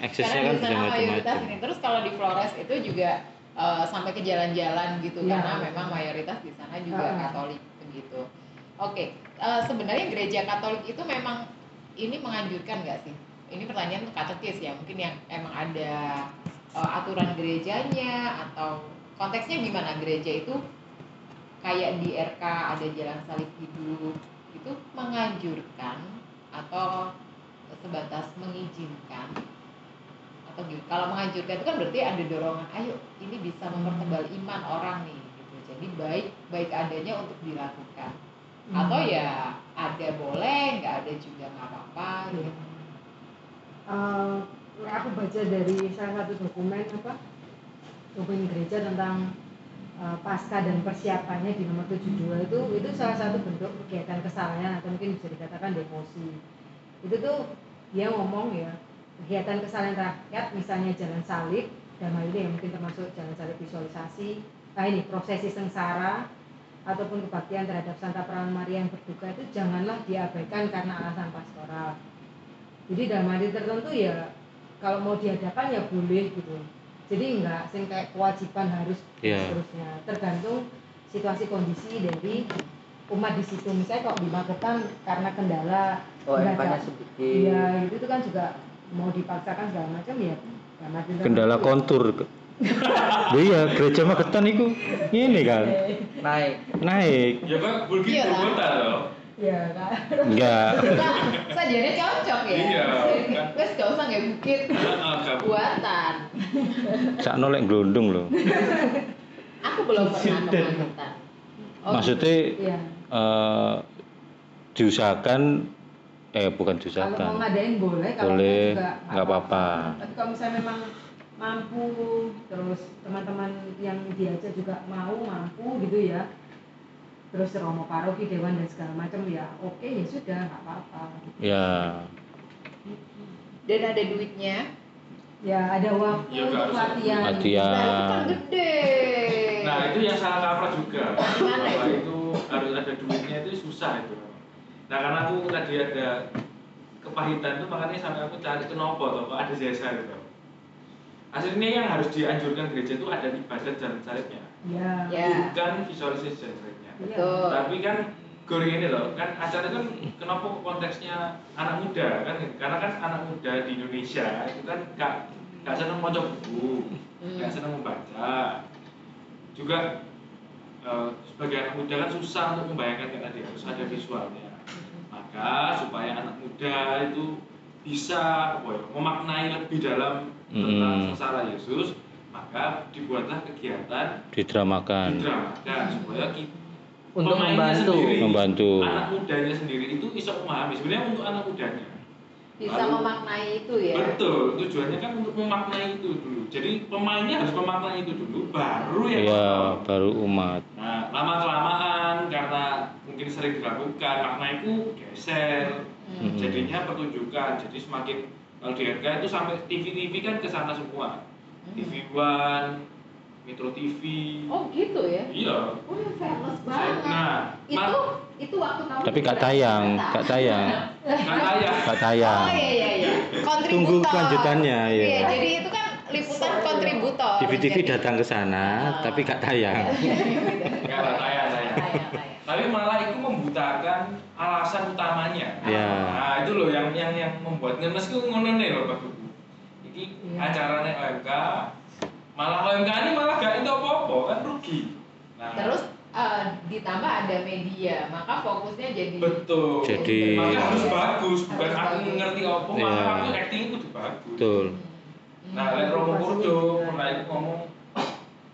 eksesnya kan bisa macam-macam. ini. Terus kalau di Flores itu juga eh, sampai ke jalan-jalan gitu Iya. karena memang mayoritas di sana juga Ah. Katolik begitu. Oke, eh, sebenarnya gereja Katolik itu memang ini menganjurkan nggak sih? Ini pertanyaan untuk katekis ya, mungkin yang emang ada eh, aturan gerejanya atau konteksnya gimana gereja itu kayak di RK ada jalan salib hidup itu menganjurkan atau sebatas mengizinkan atau gitu. Kalau menganjurkan itu kan berarti ada dorongan, ayo ini bisa mempertebal iman orang nih gitu. Jadi baik baik adanya untuk dilakukan. Atau ya ada boleh, nggak ada juga nggak apa-apa gitu. Eh, aku baca dari salah satu dokumen apa dokumen gereja tentang eh, pasca dan persiapannya di nomor 72 itu itu salah satu bentuk kegiatan kesalahan atau mungkin bisa dikatakan demosi. Itu tuh dia ngomong ya kegiatan kesalahan rakyat misalnya jalan salib dan hal ini ya mungkin termasuk jalan salib visualisasi nah ini prosesi sengsara ataupun kebaktian terhadap Santa Perawan Maria yang berduka itu janganlah diabaikan karena alasan pastoral. Jadi dalam hari tertentu ya kalau mau diadakan ya boleh gitu jadi enggak sing kayak kewajiban harus Iya. seterusnya tergantung situasi kondisi dari umat di situ misalnya kalau di Magetan karena kendala oh ada- sedikit iya gitu itu kan juga mau dipaksakan segala macam ya tertentu Kendala kontur. [LAUGHS] Iya, gereja Magetan itu ini kan naik naik. ya kan begitu Iya, kan? kota loh Iya kan Enggak. Nah, [LAUGHS] sajane cocok ya. Iya, kan. Wes gak usah nggak bukit buatan. Sakno lek glondong loh. Aku belum pernah ke Magetan. Oh, Maksudnya iya eh, diusahakan eh bukan kalau mau diusahakan. ngadain boleh kalau Boleh, nggak apa-apa. tapi kalau misalnya memang mampu terus teman-teman yang diajak juga mau mampu gitu ya terus romo paroki dewan dan segala macam ya oke ya sudah nggak apa-apa Ya, Dan ada duitnya. ya ada waktu Ya, untuk usah. latihan Nah, itu latihan. kan gede. Nah itu yang salah kaprah juga. Gimana Bahwa itu? itu harus ada duitnya itu susah itu. Nah karena aku tadi ada kepahitan itu makanya sampai aku cari kenapa toh kok ada jasa gitu. Aslinya yang harus dianjurkan gereja itu ada ibadat jalan salibnya, ya Ya. bukan visualisasi jalan salibnya. Iya. Betul. Tapi kan goreng ini loh, kan acara kan kenapa konteksnya anak muda kan? Karena kan anak muda di Indonesia itu kan gak gak seneng mau buku, Hmm. gak seneng membaca. Juga eh, sebagai anak muda kan susah untuk membayangkan kan tadi harus ada visualnya. Maka supaya anak muda itu bisa apa ya, memaknai lebih dalam tentang Mm. sengsara Yesus, maka dibuatlah kegiatan didramakan, didramakan supaya kita untuk pemainnya membantu sendiri, membantu. anak mudanya sendiri itu bisa memahami sebenarnya untuk anak mudanya Bisa Lalu- memaknai itu ya. betul tujuannya kan untuk memaknai itu dulu jadi pemainnya harus memaknai itu dulu baru ya Ya, baru umat. nah lama kelamaan karena mungkin sering dilakukan makna itu geser Hmm. Mm. jadinya pertunjukan jadi semakin kalau di itu sampai TV-TV kan ke sana semua Hmm. TV One Metro TV Oh gitu ya? iya Oh ya fairness banget. nah itu itu waktu kamu Tapi gak tayang, gak tayang, nggak tayang gak tayang. Oh iya iya iya. Kontributor. Tunggu kelanjutannya, ya. Iya, jadi itu kan liputan kontributor. TV-TV Jadi- datang ke sana, Ah. tapi gak tayang. nggak nggak tayang tayang Tayang, tapi malah itu membutakan alasan utamanya Ya. nah itu loh yang yang yang membuat ngenes itu ngono nih loh Pak ini Iya. acaranya OMK malah OMK ini malah gak itu apa-apa kan rugi nah Terus eh, ditambah ada media, maka fokusnya jadi betul Jadi- maka harus Iya. bagus bukan Harus aku bagus. ngerti apa Iya. malah aku acting itu bagus Betul. Hmm. nah lek Romo Purjo mulai ngomong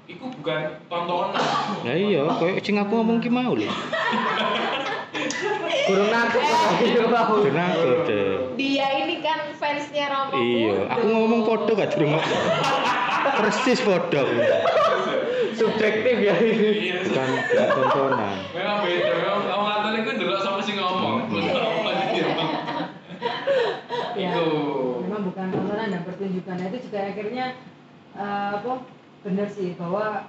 Iku bukan tontonan. Lah iya, koyo sing aku ngomong ki mau lho. [LAUGHS] Kurang nangkep mau. Kenapa deh? Dia ini kan fansnya Romo Iya, aku ngomong podo gak durung ngomong. [LAUGHS] Persis podo. Subjektif ya ini. Iya. Bukan bukan tontonan. Memang beda. Memang kamu ngatain itu dulu sama sih ngomong. Iya. Ya, Itu. memang bukan tontonan dan pertunjukan. Nah, itu juga akhirnya eh, apa benar sih bahwa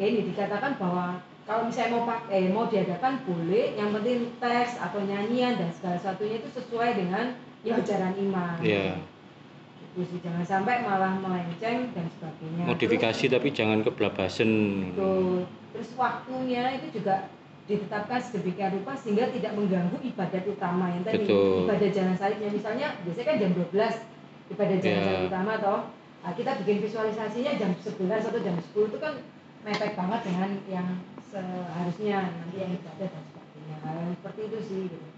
ya ini dikatakan bahwa kalau misalnya mau pakai mau diadakan boleh, yang penting teks atau nyanyian dan segala satunya itu sesuai dengan ya ajaran iman. Iya. Sih, jangan sampai malah melenceng dan sebagainya. Modifikasi tapi jangan keblabasen. Terus, betul. Terus waktunya itu juga ditetapkan sedemikian rupa sehingga tidak mengganggu ibadat utama yang tadi Betul. ibadah jalan salibnya misalnya biasanya kan jam 12 ibadah jalan Ya. salib utama toh nah, kita bikin visualisasinya jam 11 atau jam 10 itu kan mepet banget dengan yang seharusnya nanti yang ibadah dan sebagainya hal yang seperti itu sih gitu.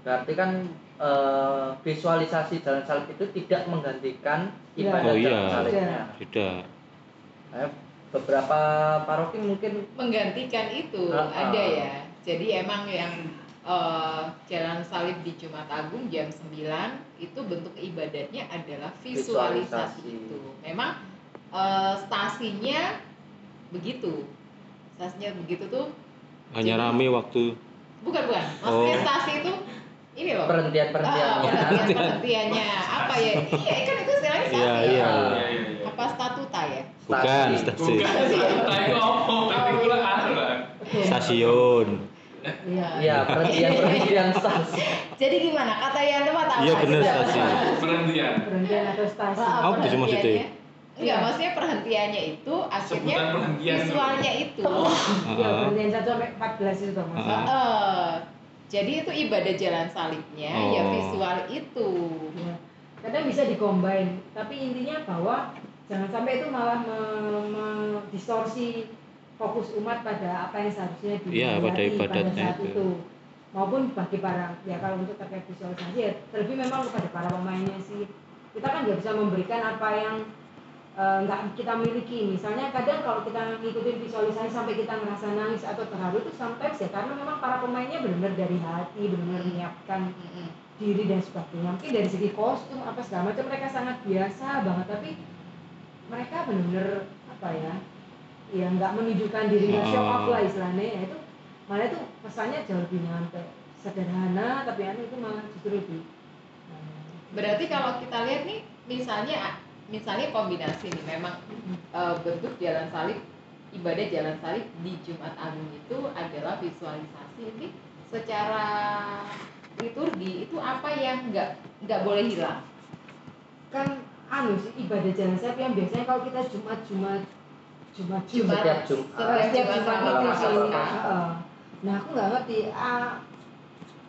Berarti kan eh, visualisasi jalan salib itu tidak menggantikan Iya. ibadah Oh, iya. jalan salibnya. Tidak. Eh, beberapa paroki mungkin menggantikan itu Ah, ah. ada ya. Jadi emang yang eh, jalan salib di Jumat Agung jam 9 itu bentuk ibadatnya adalah visualisasi, Visualisasi. itu. Memang eh, stasinya begitu. Stasinya begitu tuh Hanya Jadi- rame waktu bukan bukan. Maksudnya Oh. stasi itu ini loh. perhentian Ah, perhentiannya. perhentian perhentiannya apa ya? Iya kan itu istilahnya. Iya, ya. iya. Iya, iya, iya. Apa statuta ya? bukan Stasi. stasiun. Bukan, itu anu lah. Stasiun. Iya. Iya, perhentian perhentian [LAUGHS] stasi. Jadi gimana? Kata yang tepat apa? Iya, bener, Kita- stasiun. Penantian. Berhentian atau stasi Ah, Apa tuh maksudnya? perhentiannya- Enggak, Iya. maksudnya perhentiannya itu akhirnya perhentian. visualnya itu. ya Heeh. berhentian 1 sampai 14 itu mas. Heeh. Jadi itu ibadah jalan salibnya ya Oh. visual itu. Ya. Kadang bisa dikombin, tapi intinya bahwa jangan sampai itu malah me- mendistorsi fokus umat pada apa yang seharusnya Iya, pada ibadatnya saat itu. itu. Maupun bagi para ya kalau untuk terkait visualisasi ya terlebih memang kepada para pemainnya sih kita kan nggak bisa memberikan apa yang eh, nggak kita miliki. Misalnya kadang kalau kita ngikutin visualisasi sampai kita ngerasa nangis atau terharu itu sometimes ya karena memang para pemainnya benar-benar dari hati benar-benar menyiapkan diri dan sebagainya. Mungkin dari segi kostum apa segala macam mereka sangat biasa banget. Tapi mereka benar-benar apa ya ya nggak menunjukkan dirinya show off lah istilahnya ya. Itu malah itu pesannya jauh lebih nyampe sederhana tapi anu itu malah justru lebih Berarti kalau kita lihat nih misalnya misalnya kombinasi nih memang eh, bentuk jalan salib ibadah jalan salib di Jumat Agung itu adalah visualisasi ini secara liturgi itu apa yang nggak nggak boleh hilang? Kan anu sih ibadah jalan salib yang biasanya kalau kita jumat jumat jumat Jumat. Setiap Jumat. setiap setiap Jumat Jumat nah aku nggak ngerti ah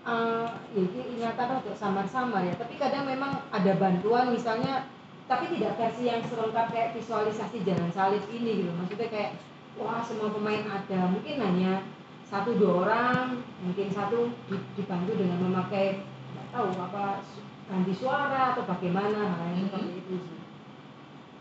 ah, ya ini ingatan untuk samar-samar ya tapi kadang memang ada bantuan misalnya tapi tidak versi yang selengkap kayak visualisasi jalan salib ini gitu maksudnya kayak wah semua pemain ada mungkin hanya satu dua orang mungkin satu di- dibantu dengan memakai nggak tahu apa ganti suara atau bagaimana hal yang seperti itu sih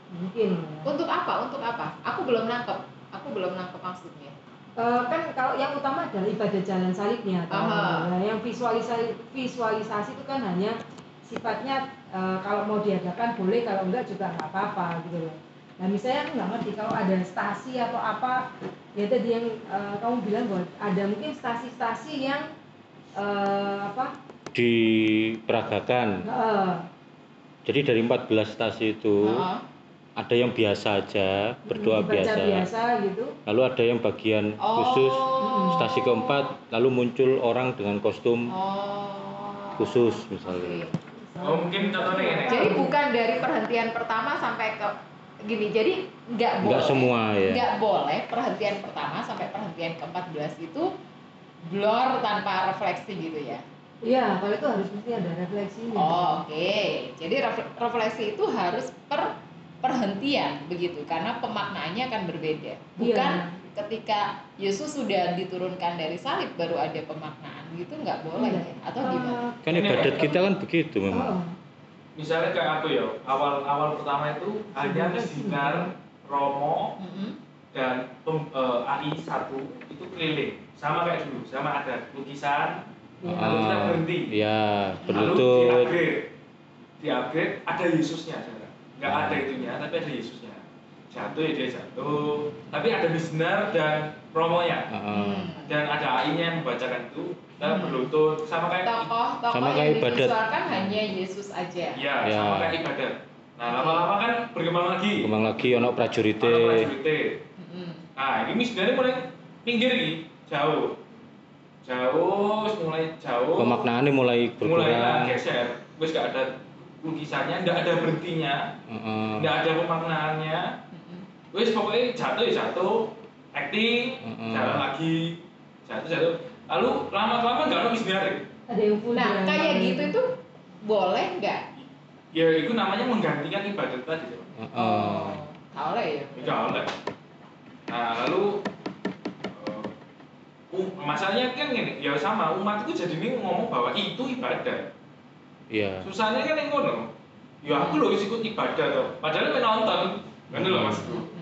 mungkin ya. Untuk apa? Untuk apa? Aku belum nangkep. Aku belum nangkep maksudnya. Eh, kan kalau yang utama adalah ibadah jalan salibnya. Aha. Nah, yang visualisasi visualisasi itu kan hanya sifatnya eh, kalau mau diadakan boleh kalau enggak juga nggak apa-apa gitu loh nah misalnya aku nggak ngerti kalau ada stasi atau apa ya tadi yang eh, kamu bilang bahwa ada mungkin stasi-stasi yang eh, apa diperagakan. eh, Jadi dari 14 stasi itu Heeh. ada yang biasa aja, berdoa Baca biasa. biasa gitu Lalu ada yang bagian Oh. khusus stasi keempat, lalu muncul orang dengan kostum Oh. khusus misalnya. Oke. Oh mungkin contohnya ini. Jadi bukan dari perhentian pertama sampai ke gini. Jadi nggak boleh. Enggak semua ya. nggak boleh perhentian pertama sampai perhentian ke-14 itu blur tanpa refleksi gitu ya. iya kalau itu harus mesti ada refleksinya Oh, oke. Jadi ref- refleksi itu harus per perhentian begitu karena pemaknaannya akan berbeda. Bukan Iya. ketika Yesus sudah diturunkan dari salib baru ada pemaknaan gitu nggak boleh ya? Atau gimana? Kan ibadat kita kan begitu oh, memang. Misalnya kayak aku ya, awal awal pertama itu hanya misinar Romo dan pem- eh, AI 1 itu keliling sama kayak dulu, sama ada lukisan, Iya. lalu kita Ah, berhenti. Iya, Lalu di berlutut. upgrade, di upgrade ada Yesusnya, nggak Ah. ada itunya, tapi ada Yesusnya. Jatuh ya dia jatuh, tapi ada misinar dan Romonya. Heeh. Hmm. dan ada AI-nya yang membacakan itu kita Hmm. berlutut sama kayak tokoh tokoh Sama yang kayak ibadat. divisualkan hanya Yesus aja. ya, Ya. sama kayak ibadat nah lama-lama kan berkembang lagi Kembang lagi ono prajurite. Ono prajuritnya. Mm-mm. nah ini sebenarnya mulai pinggir nih jauh jauh mulai jauh Pemaknaannya mulai mulai berkurang. geser terus gak ada lukisannya nggak ada berhentinya Heeh. nggak ada pemaknaannya Wes pokoknya jatuh ya jatuh acting Mm-mm. jalan lagi jatuh jatuh lalu lama lama nggak ada misalnya ada yang full Nah, kayak gitu gitu. itu boleh nggak? ya itu namanya menggantikan ibadat tadi tahu lah ya. Enggak oleh. Nah, lalu eh, um, masalahnya kan gini, ya sama umat itu jadi ini ngomong bahwa itu ibadah. Iya. Susahnya kan yang ngono. Ya aku loh ikut ibadah tuh. Padahal main nonton. Kan loh maksudku.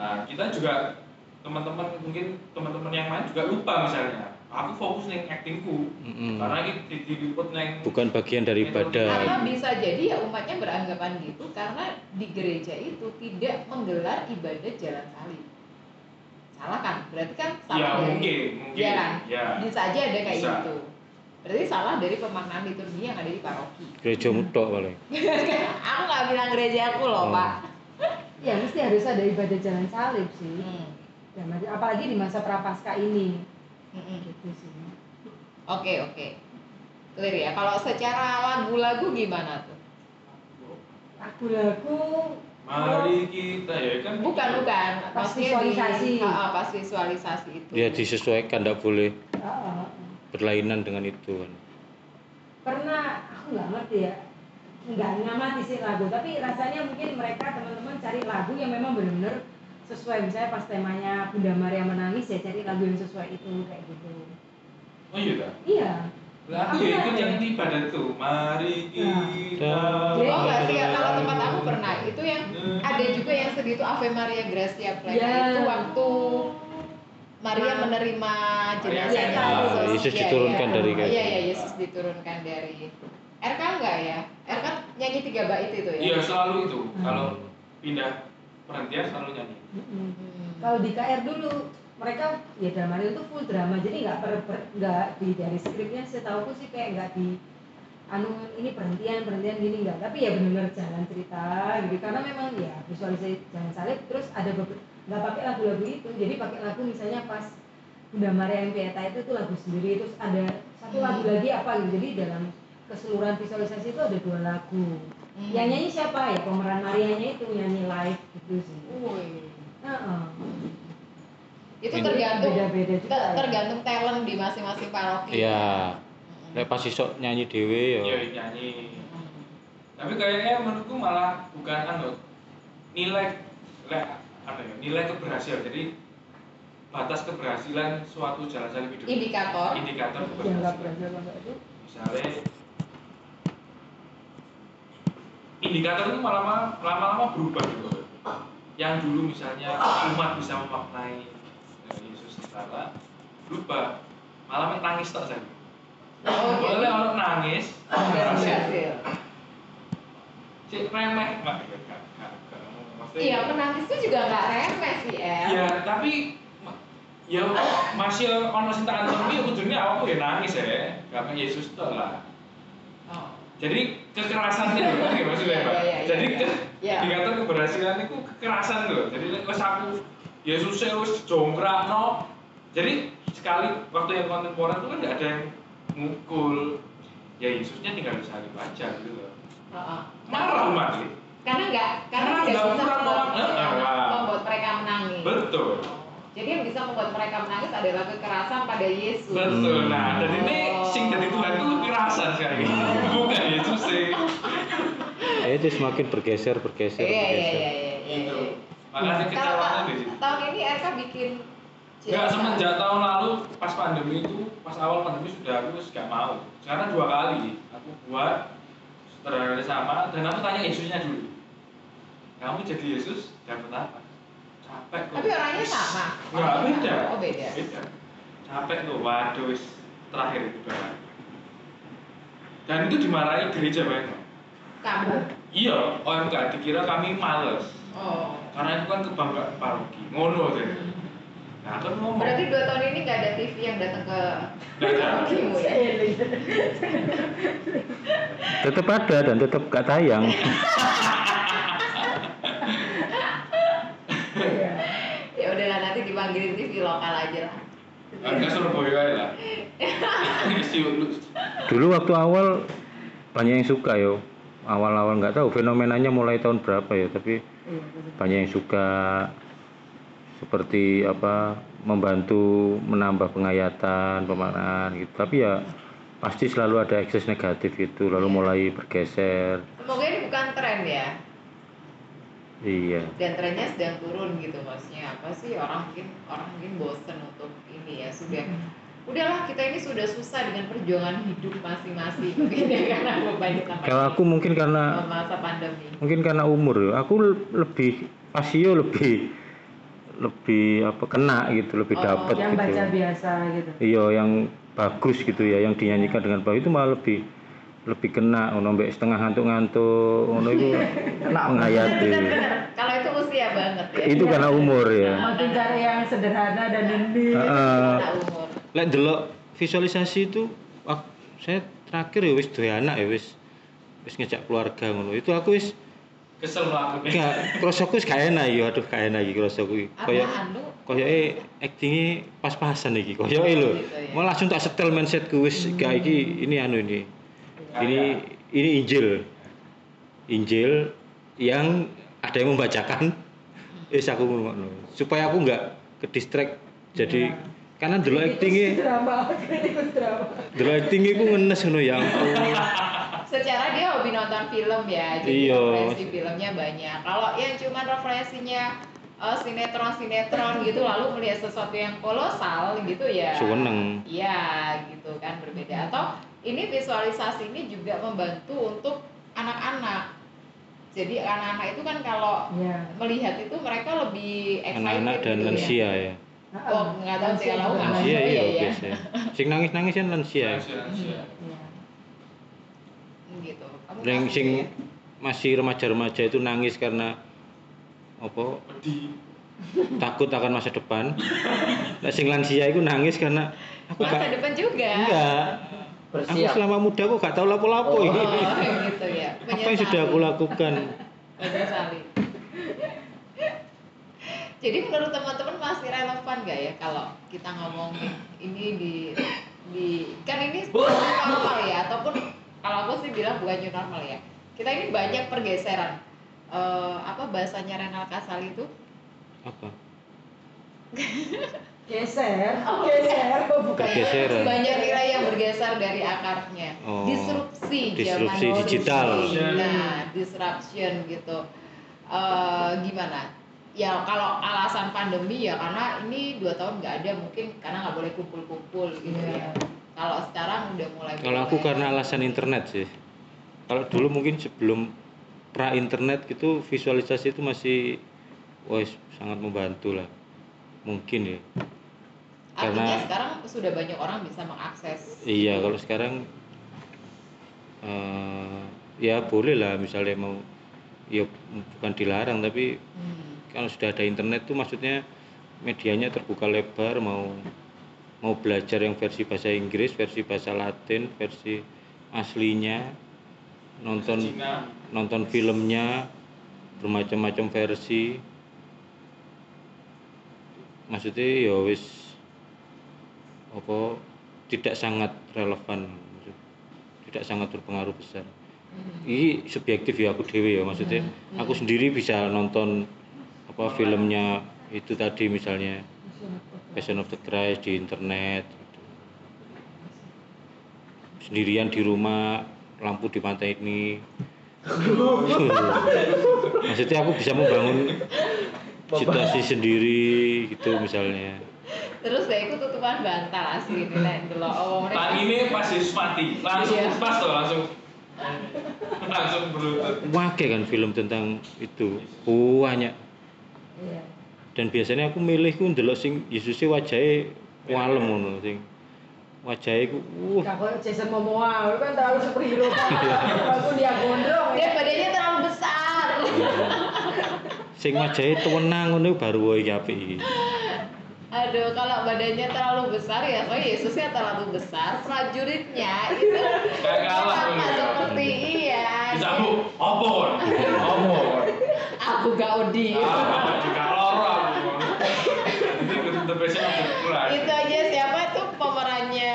Nah, kita juga teman-teman mungkin teman-teman yang lain juga lupa misalnya. Aku fokus neng actingku. Mm-mm. Karena ini di- diliput neng Bukan bagian dari Karena bisa jadi ya umatnya beranggapan gitu karena di gereja itu tidak menggelar ibadah jalan salib. Salah kan? Berarti kan salah Ya dari mungkin, mungkin. Iya kan? Ya. bisa aja ada kayak Bisa. gitu. Berarti salah dari pemaknaan liturgi yang ada di paroki. Gereja mutok paling. [LAUGHS] aku nggak bilang gereja aku loh, Oh. Pak. Ya mesti harus ada ibadah jalan salib sih Hmm. Dan macam- apalagi di masa prapaskah ini Mm-mm. gitu sih Oke, oke. Clear ya. Kalau secara lagu-lagu gimana tuh? lagu-lagu Mari kita ya kan. Bukan, bukan. Pas Maksudnya visualisasi. Di, Ah, ah, pas visualisasi itu. Ya disesuaikan, tidak boleh ah, ah. berlainan dengan itu kan. pernah aku nggak ngerti ya nggak ngamati sih lagu tapi rasanya mungkin mereka teman-teman cari lagu yang memang benar-benar sesuai misalnya pas temanya Bunda Maria menangis ya cari lagu yang sesuai itu kayak gitu Oh iya dah. iya Lah aku ya ikut yang di ibadat tuh. Mari kita. Jadi Oh nggak sih, kalau tempat aku pernah itu yang ada juga yang sedih itu Ave Maria Gracia Plena Ya. itu waktu Maria menerima jenazahnya Iya, Yesus. Yesus Iya, diturunkan iya. dari kayak Iya gitu. iya Yesus diturunkan dari RK enggak ya? RK nyanyi tiga bait itu ya? Iya selalu itu. Hmm. Kalau pindah perhentian selalu nyanyi. Mm-mm. Hmm. kalau di KR dulu mereka ya dalam hal itu full drama jadi nggak per, per- nggak di dari skripnya setahuku sih kayak nggak di anu ini perhentian perhentian gini nggak tapi ya benar-benar jalan cerita gitu karena memang ya visualisasi jalan salib terus ada nggak pakai lagu-lagu itu jadi pakai lagu misalnya pas Bunda Maria yang Pieta itu tuh lagu sendiri terus ada satu Hmm. lagu lagi apa gitu jadi dalam keseluruhan visualisasi itu ada dua lagu Hmm. yang nyanyi siapa ya pemeran Marianya itu nyanyi live gitu sih Wih. Heeh. Itu Ini tergantung beda-beda juga ter- ya. tergantung talent di masing-masing paroki. Iya. Hmm. Lek pas isok nyanyi dhewe Iya ya. nyanyi. Hmm. Tapi kayaknya menurutku malah bukan anu nilai nilai apa ya nilai keberhasilan. Jadi batas keberhasilan suatu jalan salib hidup. Indikator. Indikator keberhasilan. itu Misalnya indikator itu malah- lama-lama berubah gitu. Yang dulu misalnya umat bisa memaknai Yesus setara, berubah malah nangis tak saya. Oh, Boleh jadi orang nangis, berhasil. Cek remeh, maksudnya- Iya, penangis itu juga nggak remeh sih, El. Ya, tapi ya masih ono sing tak antemi ya kudune awakku ya nangis ya. Gak kayak Yesus tuh lah. Jadi kekerasan itu ngerti maksudnya Pak? iya, iya, jadi ke, Iya. dikata keberhasilan itu kekerasan loh. Jadi wis aku Yesus wis jongkrakno jadi sekali waktu yang kontemporer itu kan nggak ada yang mukul. Ya Yesusnya tinggal disalib aja gitu loh. Marah umat Karena nggak karena nggak kurang membuat, membuat mereka menangis. betul Jadi yang bisa membuat mereka menangis adalah kekerasan pada Yesus. betul nah dan ini Oh. sing dari Tuhan itu kekerasan sekali bukan Yesus sih itu semakin bergeser, bergeser, Iya iya bergeser. iya iya. iya. Itu. makanya Kalau kecewaannya ta- di situ tahun ini RK bikin Enggak semenjak tahun lalu pas pandemi itu pas awal pandemi sudah aku gak mau. Sekarang dua kali aku buat sutradara sama dan aku tanya Yesusnya dulu. Kamu jadi Yesus dapat apa? Capek kok. Tapi orangnya sama. Enggak Orangnya beda. Oh beda. Beda. Capek tuh. Waduh wis terakhir itu banget. Dan itu dimarahi gereja banyak. Kamu. Iya, OMK dikira kami males. Oh. Karena itu kan kebanggaan paroki. Ngono deh. Nah, kan ngomong. Berarti dua tahun ini nggak ada TV yang datang ke Nggak parokimu ya? Tetap ada dan tetap gak tayang. [LAUGHS] Iya. Ya udahlah nanti dipanggilin TV lokal aja lah. Enggak Surabaya aja lah. [LAUGHS] Dulu waktu awal banyak yang suka yo. Awal-awal nggak tahu fenomenanya mulai tahun berapa ya, tapi Iya, banyak yang suka seperti apa membantu menambah pengayatan, pemaknaan gitu. Tapi ya pasti selalu ada ekses negatif itu, lalu mulai bergeser. Semoga ini bukan tren ya. Iya. Dan trennya sedang turun gitu maksudnya apa sih orang mungkin orang mungkin bosen untuk ini ya sudah udahlah kita ini sudah susah dengan perjuangan hidup masing-masing [LAUGHS] mungkin ya karena beban Kalau aku mungkin karena masa pandemi. mungkin karena umur ya. Aku le- lebih pasio lebih lebih apa kena gitu, lebih Oh, dapat Yang gitu. baca biasa gitu. Iya, yang bagus gitu ya, yang dinyanyikan dengan bagus itu malah lebih lebih kena ngono mbek setengah ngantuk-ngantuk ngono itu Kena menghayati. Kalau itu usia banget ya. Itu karena umur ya. Makin cari yang sederhana dan ini. Heeh. Karena umur. Lek delok visualisasi itu saya terakhir ya wis duwe anak ya wis wis ngejak keluarga ngono. Itu aku wis kesel melakukan. gak kroso aku wis gak enak ya, aduh gak enak iki kroso kuwi. Kayak koyoke actingnya pas-pasan iki koyoke lho. Gitu ya. Mau langsung tak setel mindsetku wis gak iki ini anu ini. Ini ini Injil. Injil yang ada yang membacakan [LAUGHS] wis aku ngono. Supaya aku nggak ke distract. Jadi karena dulu actingnya [LAUGHS] drama, dulu actingnya ku ngenes ngono ya. ampun. [LAUGHS] Secara dia hobi nonton film ya, jadi Iya. referensi filmnya banyak. Kalau yang cuma referensinya eh, sinetron-sinetron gitu lalu melihat sesuatu yang kolosal gitu ya. Seneng. Iya, gitu kan berbeda. Atau ini visualisasi ini juga membantu untuk anak-anak. Jadi anak-anak itu kan kalau Iya. melihat itu mereka lebih excited Anak-anak dan gitu ya. lansia ya. Oh, nggak tahu sih kalau Lansia iya, iya iya. biasa. Sing nangis-nangis kan lansia. Iya. gitu. Kamu Yang sing ya. masih remaja-remaja itu nangis karena apa takut akan masa depan. Nah, sing lansia itu nangis karena aku masa depan juga. enggak. Aku bersiap selama muda kok gak tahu lapo-lapo Oh, ini. [LAUGHS] gitu ya. Apa yang sudah aku lakukan? Menyesali. Jadi menurut teman-teman masih relevan gak ya kalau kita ngomongin ini di di kan ini normal ya ataupun kalau aku sih bilang bukan new normal ya. Kita ini banyak pergeseran. Eh, apa bahasanya Renal Kasal itu? Apa? [LAUGHS] Geser, geser, oh, bukan. Pergeseran. Banyak nilai yang bergeser dari akarnya. Oh, disrupsi, disrupsi zaman digital. disrupsi. Nah, disruption gitu. Eh, gimana? Ya kalau alasan pandemi ya karena ini dua tahun nggak ada mungkin karena nggak boleh kumpul-kumpul gitu Iya. ya. Kalau sekarang udah mulai. Kalau aku karena alasan internet sih. Kalau dulu mungkin sebelum pra internet gitu visualisasi itu masih wes sangat membantu lah. Mungkin ya. Artinya karena- sekarang sudah banyak orang bisa mengakses. Iya, kalau sekarang eh ya boleh lah misalnya mau ya bukan dilarang tapi Hmm. kalau sudah ada internet tuh maksudnya medianya terbuka lebar mau mau belajar yang versi bahasa Inggris, versi bahasa Latin, versi aslinya nonton Cina nonton filmnya bermacam-macam versi maksudnya ya wis apa tidak sangat relevan tidak sangat berpengaruh besar. Ini subjektif ya aku dewe ya maksudnya. Aku sendiri bisa nonton apa filmnya itu tadi misalnya Passion of the Christ di internet. Gitu. sendirian di rumah lampu dimata ini. [LAUGHS] Maksudnya aku bisa membangun situasi sendiri gitu misalnya terus saya ikut tutupan bantal asli ini nek delok oh Tang ini pas Yesus mati, langsung Iya. pas tuh langsung langsung berlutut. wake kan film tentang itu banyak Iya. dan biasanya aku milih ku ndelok sing Yesusnya wajahnya walem ngono sing wajahnya ku uh Gak kok Jason Momoa, lu kan terlalu superhero kan. [LAUGHS] Aku dia gondrong dia ya. badannya terlalu besar sing wajahnya tenang ngono baru wae iki apik iki aduh kalau badannya terlalu besar ya soalnya Yesusnya terlalu besar prajuritnya itu kalah sama ya. seperti iya apa kon? Apa kon? aku gak odi Ah, juga loro aku. Ini ikut the passion of the Christ. itu aja siapa tuh pemerannya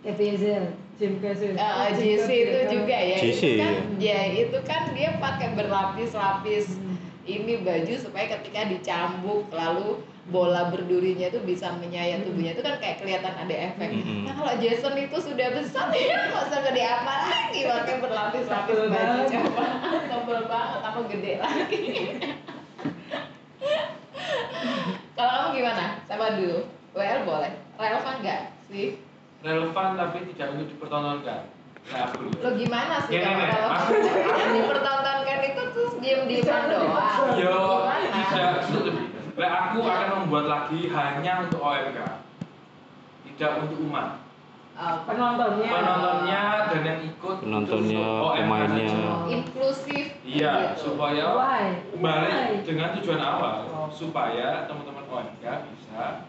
Ebenezer, Jim Caviezel. uh, Jim JC itu Caviezel. juga ya JC, itu kan iya. ya itu kan dia pakai berlapis-lapis Hmm. ini baju supaya ketika dicambuk lalu bola berdurinya itu bisa menyayat tubuhnya itu kan kayak kelihatan ada efek. Mm-mm. Nah kalau Jason itu sudah besar [LAUGHS] ya nggak usah gede apa lagi pakai berlapis-lapis baju coba [LAUGHS] tebel banget apa gede lagi. [LAUGHS] kalau kamu gimana? Sama dulu. Well boleh. Relevan nggak sih? Relevan tapi tidak untuk dipertontonkan. Nah, aku dulu. Lo gimana sih Gini, kalau kalau dipertontonkan itu terus diem-dieman doang? Yo, Gimana? Nah, aku akan membuat lagi hanya untuk OMK. Tidak untuk umat. Oh, Penontonnya. Penontonnya dan yang ikut Penontonnya, pemainnya. inklusif Iya, gitu. supaya Why? balik Why? dengan tujuan awal Oh. supaya teman-teman OMK bisa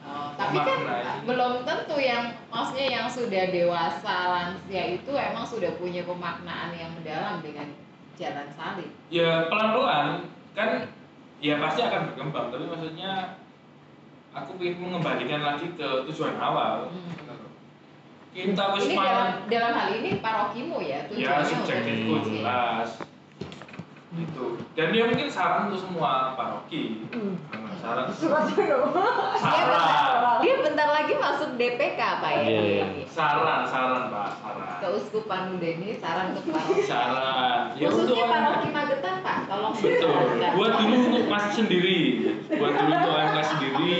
Oh, tapi kan Memaknai. belum tentu yang maksudnya yang sudah dewasa lansia itu emang sudah punya pemaknaan yang mendalam dengan jalan salib. ya pelan-pelan kan ya pasti akan berkembang tapi maksudnya aku ingin mengembalikan lagi ke tujuan awal Hmm. kita wis Ini dalam dalam hal ini parokimu ya ya tujuannya untuk subjektifku jelas gitu dan dia mungkin saran untuk semua paroki Hmm. Saran saran Dia bentar lagi masuk DPK Pak ya. Iya, iya. saran saran pak saran Keuskupan Muda ini saran untuk paroki. saran ya untuk Khususnya paroki Magetan Pak, tolong Betul. Buat dulu untuk Mas sendiri. Buat dulu untuk OMK sendiri.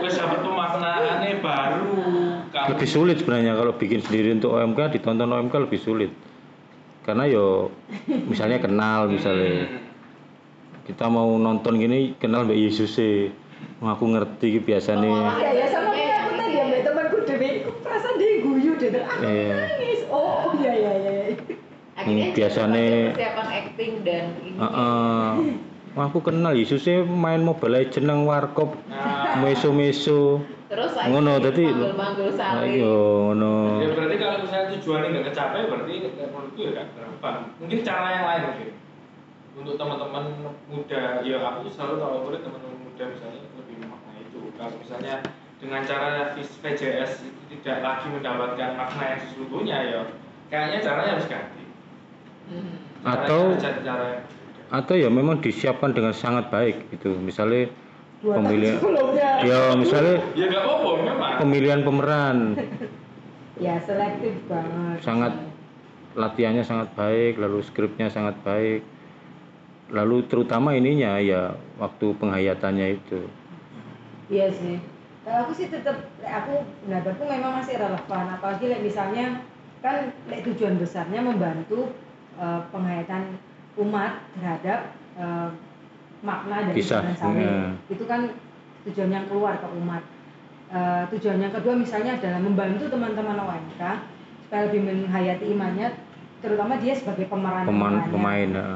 Wes dapat pemaknaannya baru. Kamu lebih sulit sebenarnya kalau bikin sendiri untuk OMK ditonton OMK lebih sulit karena yo misalnya kenal misalnya kita mau nonton gini kenal Mbak Yesus sih Wah, aku ngerti biasanya Ya ya sama kayak aku tadi ya mbak temanku dewe, aku perasaan dia guyu deh. Aku Iya. nangis. Oh iya iya iya. Akhirnya biasanya- persiapan acting dan ini. Heeh. Wah, aku kenal Yesus sih main Mobile Legends nang warkop Nah, meso-meso Terus Ngono, dadi- manggul-manggul salib. ayo ngono ya berarti kalau misalnya tujuannya nggak kecapai berarti menurutku ya kan relevan. Mungkin cara yang lain mungkin. Untuk teman-teman muda, ya aku tuh selalu tahu boleh teman-teman muda misalnya lebih memaknai itu. Kalau misalnya dengan cara VJS itu tidak lagi mendapatkan makna yang sesungguhnya ya kayaknya caranya harus ganti. Hmm. Atau- cari cara yang atau ya memang disiapkan dengan sangat baik gitu misalnya pemilihan ya misalnya ya nggak apa-apa memang pemilihan pemeran [LAUGHS] Ya selektif banget. sangat latihannya sangat baik lalu skripnya sangat baik lalu terutama ininya ya waktu penghayatannya itu Iya sih. Kalau aku sih tetap, aku pendapatku memang masih relevan. Apalagi like, misalnya kan like, tujuan besarnya membantu eh, penghayatan umat terhadap eh, makna dari Kisah, ya. Itu kan tujuan yang keluar ke umat. Eh, tujuan yang kedua misalnya adalah membantu teman-teman OMK supaya lebih menghayati imannya, terutama dia sebagai pemeran pemerannya. pemain ya.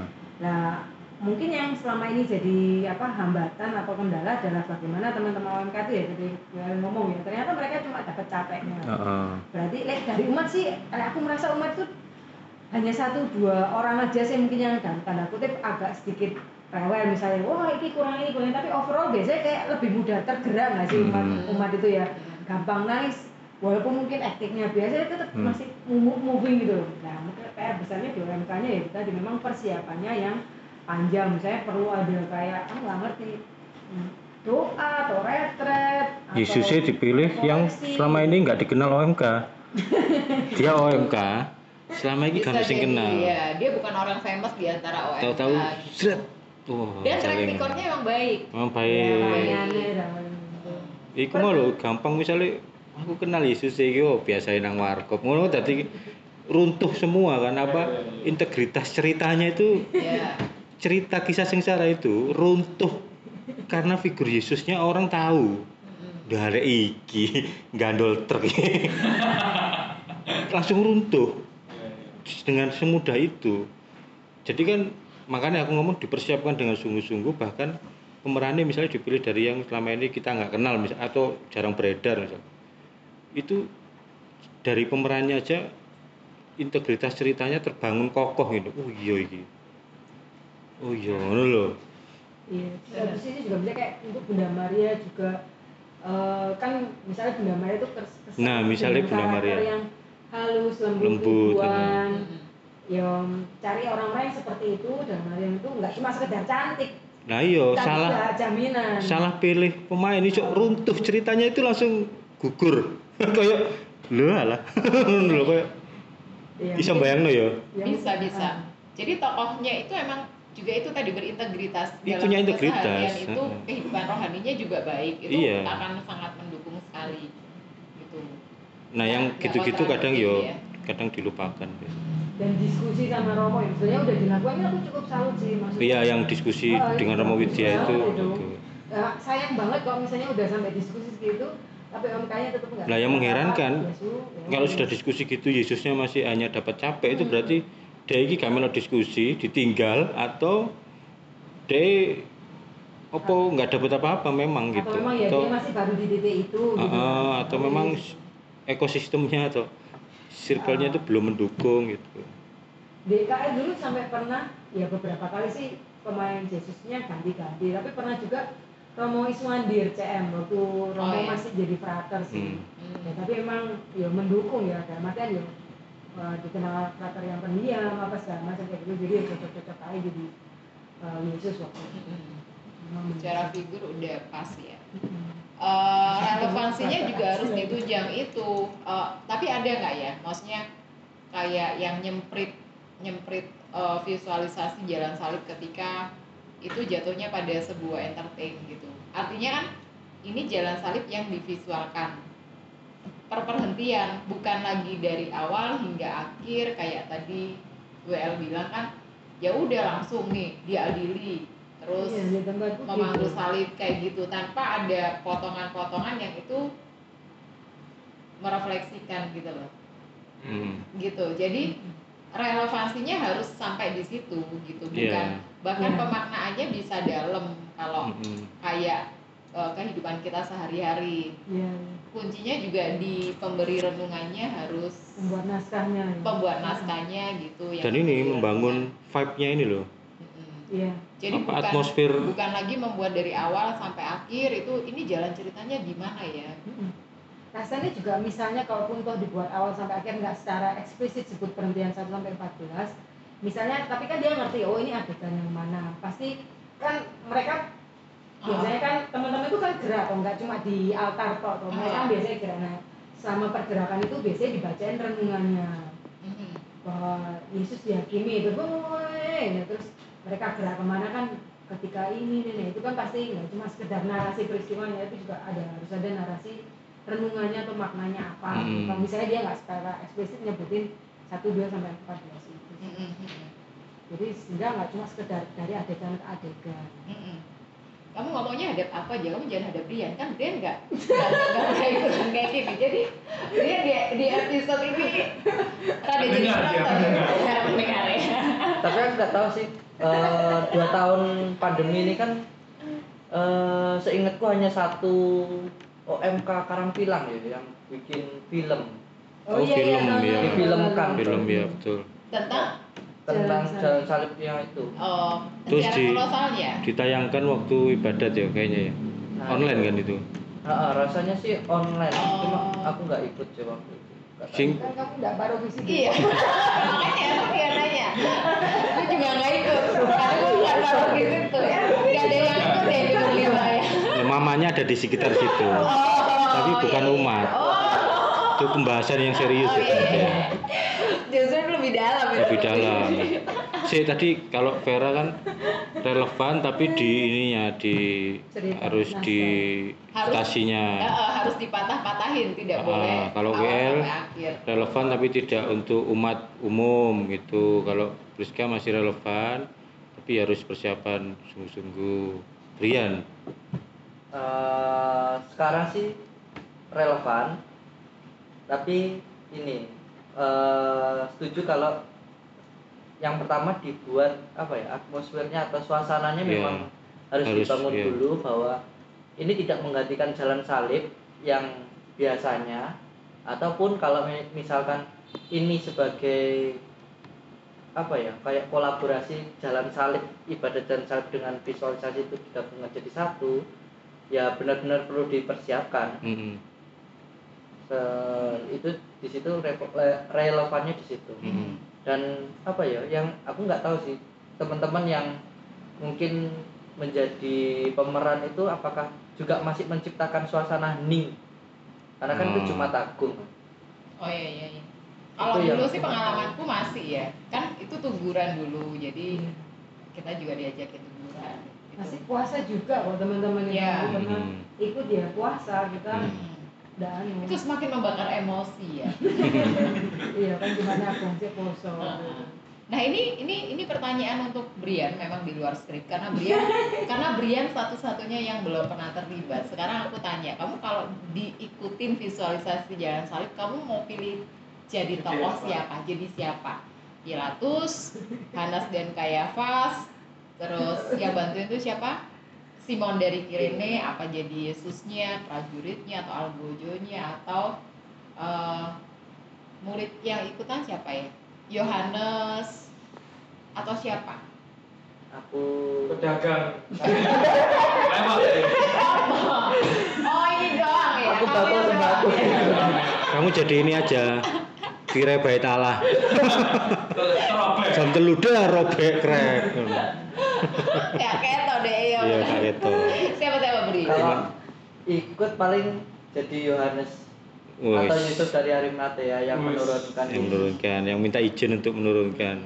Nah, mungkin yang selama ini jadi apa hambatan atau kendala adalah bagaimana teman-teman OMK itu ya jadi yang ngomong ya ternyata mereka cuma dapat capeknya. Heeh. Berarti like, dari umat sih, aku merasa umat itu hanya satu dua orang aja sih mungkin yang dalam tanda kutip agak sedikit rewel misalnya wah ini kurang ini kurang ini." tapi overall biasanya kayak lebih mudah tergerak nggak sih umat Hmm. umat itu ya gampang nangis walaupun mungkin aktingnya biasa tetap Hmm. masih mo- moving gitu nah mungkin PR besarnya di UMK nya ya tadi memang persiapannya yang panjang misalnya perlu ada kayak ah nggak ngerti hmm, doa atau retret Yesusnya dipilih yang koleksi. selama ini nggak dikenal OMK. [LAUGHS] Dia OMK, selama ini sing jadi, kenal. ya, dia bukan orang famous di antara OMK. Tahu-tahu, gitu. Wah, Dan track recordnya emang baik. Emang ya, baik. gitu. Iku mau lho, gampang misalnya aku kenal Yesus iki oh biasain nang warkop. Ngono dadi runtuh semua kan apa integritas ceritanya itu Ya. cerita kisah sengsara itu runtuh karena figur Yesusnya orang tahu. Dari iki gandol truk langsung runtuh dengan semudah itu. Jadi kan makanya aku ngomong dipersiapkan dengan sungguh-sungguh bahkan pemerannya misalnya dipilih dari yang selama ini kita nggak kenal misal atau jarang beredar misal. Itu dari pemerannya aja integritas ceritanya terbangun kokoh gitu. Oh iya iki. Oh iya ngono loh. Iya, terus ini juga bisa kayak untuk Bunda Maria juga eh, kan misalnya Bunda Maria itu kes- Nah, misalnya Bunda Maria. yang halus, lembut, Lembut. Ya cari orang-orang yang seperti itu dan Maria itu nggak cuma sekedar cantik, Nah iya tapi salah. jaminan. salah pilih pemain ini cok runtuh ceritanya itu langsung gugur. [LAUGHS] Kayak lho alah. [LAUGHS] Lho kayak. Iya, bisa mungkin- bayangno ya? ya, bisa mungkin, bisa. ah, Jadi tokohnya itu emang juga itu tadi berintegritas. Dia dalam punya integritas, itu kehidupan rohaninya juga baik. Itu Iya. akan sangat mendukung sekali. Gitu. Nah yang Nggak gitu-gitu kadang yo ya. kadang dilupakan Dan diskusi sama Romo yang sebenarnya udah dilakukan ini aku cukup salut sih maksudnya. iya yang diskusi Oh, dengan Romo Widya itu itu. oke. Ya, sayang banget kalau misalnya udah sampai diskusi segitu tapi OMK-nya tetap nggak Lah, yang mengherankan, ya suruh, ya kalau sudah diskusi gitu Yesusnya masih hanya dapat capek itu berarti dia ini kami lo diskusi ditinggal atau dia opo nggak dapat apa-apa memang gitu atau memang ya dia masih baru di titik itu gitu. ah, atau memang ekosistemnya atau circle-nya itu belum mendukung gitu. DKI dulu sampai pernah ya beberapa kali sih pemain Jesusnya ganti-ganti tapi pernah juga Romo Iswandir CM waktu Romo Oh, iya. masih jadi frater sih Hmm. ya, Hmm. tapi emang ya mendukung ya dalam artian ya eh, dikenal frater yang pendiam apa segala macam kayak gitu jadi ya cocok-cocok aja jadi eh, Yesus waktu itu. Memang secara figur udah pas ya Mm-mm. Eh, [LAUGHS] relevansinya Iya. juga harus ditunjang itu. Eh, tapi ada nggak ya? Maksudnya kayak yang nyemprit nyemprit eh, visualisasi jalan salib ketika itu jatuhnya pada sebuah entertain gitu. Artinya kan ini jalan salib yang divisualkan. Perperhentian bukan lagi dari awal hingga akhir kayak tadi WL bilang kan ya udah langsung nih diadili terus Iya, tempatku memanggul salib kayak gitu tanpa ada potongan-potongan yang itu merefleksikan gitu loh Hmm. gitu jadi relevansinya harus sampai di situ gitu bukan Iya. bahkan Iya. pemaknaannya bisa dalam kalau Hmm. kayak eh, kehidupan kita sehari-hari Iya, kuncinya juga di pemberi renungannya harus membuat naskahnya ya. pembuat naskahnya gitu yang Dan ini membangun renungan. vibe-nya ini loh. Iya. jadi Apa, bukan atmosfer bukan lagi membuat dari awal sampai akhir itu ini jalan ceritanya gimana ya Mm-mm. Rasanya juga misalnya kalaupun toh dibuat awal sampai akhir nggak secara eksplisit sebut perhentian 1 sampai 14 misalnya tapi kan dia ngerti oh ini adegan yang mana pasti kan mereka biasanya kan teman-teman itu kan gerak kok nggak cuma di altar toh toh. mereka kan Ah. biasanya gerak nah selama pergerakan itu biasanya dibacain renungannya Mm-mm. bahwa Yesus dihakimi itu! Nah, terus mereka gerak ke mana kan ketika ini nih itu kan pasti nggak cuma sekedar narasi peristiwanya itu juga ada harus ada narasi renungannya atau maknanya apa. Hmm. kalau misalnya dia nggak secara eksplisit nyebutin 1, 2 sampai 14 itu Mm-mm. jadi sehingga nggak cuma sekedar dari adegan ke adegan. Mm-mm. kamu ngomongnya hadap apa aja? Kamu jangan hadap Brian kan Brian nggak nggak nggak pernah ikutan kayak gini jadi dia di, di episode ini rada jadi mendengar. ya mendengar ya tapi aku nggak tahu sih eh, dua tahun pandemi ini kan eh, seingatku hanya satu OMK Karangpilang ya yang bikin film Oh, film, tahu, ya. tahu, Difilmkan. tahu, tahu. film ya betul tentang tentang Jalan jalan salib yang itu oh, Terus di- kolosalnya. ditayangkan waktu ibadat ya kayaknya ya Nah, online itu. kan itu Nah, rasanya sih online Oh. cuma aku nggak ikut sih waktu. Sing enggak baru visi Iya, [LAUGHS] makanya aku dia nanya. Aku juga nggak ikut, karena aku nggak tahu di situ ya. Nggak ada yang ikut ya di berlima ya. ya, mamanya ada di sekitar situ Oh, Tapi bukan umat. Oh, itu pembahasan yang serius oh itu iya, iya. Justru lebih dalam itu. lebih dalam. [LAUGHS] Sih tadi kalau Vera kan relevan tapi di ininya di Cerita, harus di Harus- stasinya Ya, eh, harus dipatah-patahin, tidak Ah, boleh. kalau WL, relevan tapi tidak untuk umat umum gitu. Kalau Priska masih relevan tapi harus persiapan sungguh-sungguh. Brian Eh, sekarang sih relevan tapi ini eh, setuju kalau yang pertama dibuat apa ya atmosfernya atau suasananya Iya, memang harus, harus, dibangun iya. dulu bahwa ini tidak menggantikan jalan salib yang biasanya ataupun kalau mi- misalkan ini sebagai apa ya kayak kolaborasi jalan salib ibadah jalan salib dengan visualisasi itu digabungkan jadi satu ya benar-benar perlu dipersiapkan Mm-mm. Itu di situ relevannya di situ Mm-mm. dan apa ya yang aku nggak tahu sih teman-teman yang mungkin menjadi pemeran itu apakah juga masih menciptakan suasana hening karena kan itu Hmm. Jumat Agung Oh iya iya. iya. Kalau Itu yang dulu sih pengalamanku masih ya, kan itu tuguran dulu, jadi kita juga diajakin tuguran. gitu. masih puasa juga kok teman-teman yang Iya. dulu pernah Mm. ikut ya puasa kita Hmm. Dan Itu semakin membakar emosi ya. [LAUGHS] iya kan gimana aku sih poso. Nah ini ini ini pertanyaan untuk Brian memang di luar skrip karena Brian [LAUGHS] karena Brian satu-satunya yang belum pernah terlibat. Sekarang aku tanya, kamu kalau diikutin visualisasi jalan salib, kamu mau pilih jadi tokoh apa? siapa? Jadi siapa? Pilatus, Hanas dan Kayafas, terus yang bantuin itu siapa? Simon dari Kirene, apa jadi Yesusnya, prajuritnya atau algojonya atau eh, murid yang ikutan siapa ya? Yohanes atau siapa? aku pedagang [LAUGHS] Oh ini doang ya? Aku bapak doang. kamu jadi ini aja kira bait Allah jam telu dah robek krek Ya keto deh ya. iya kayak itu Siapa siapa beri? kalau ikut paling jadi Yohanes atau Yusuf dari Arimatea yang Wis. menurunkan yang menurunkan yang minta izin untuk menurunkan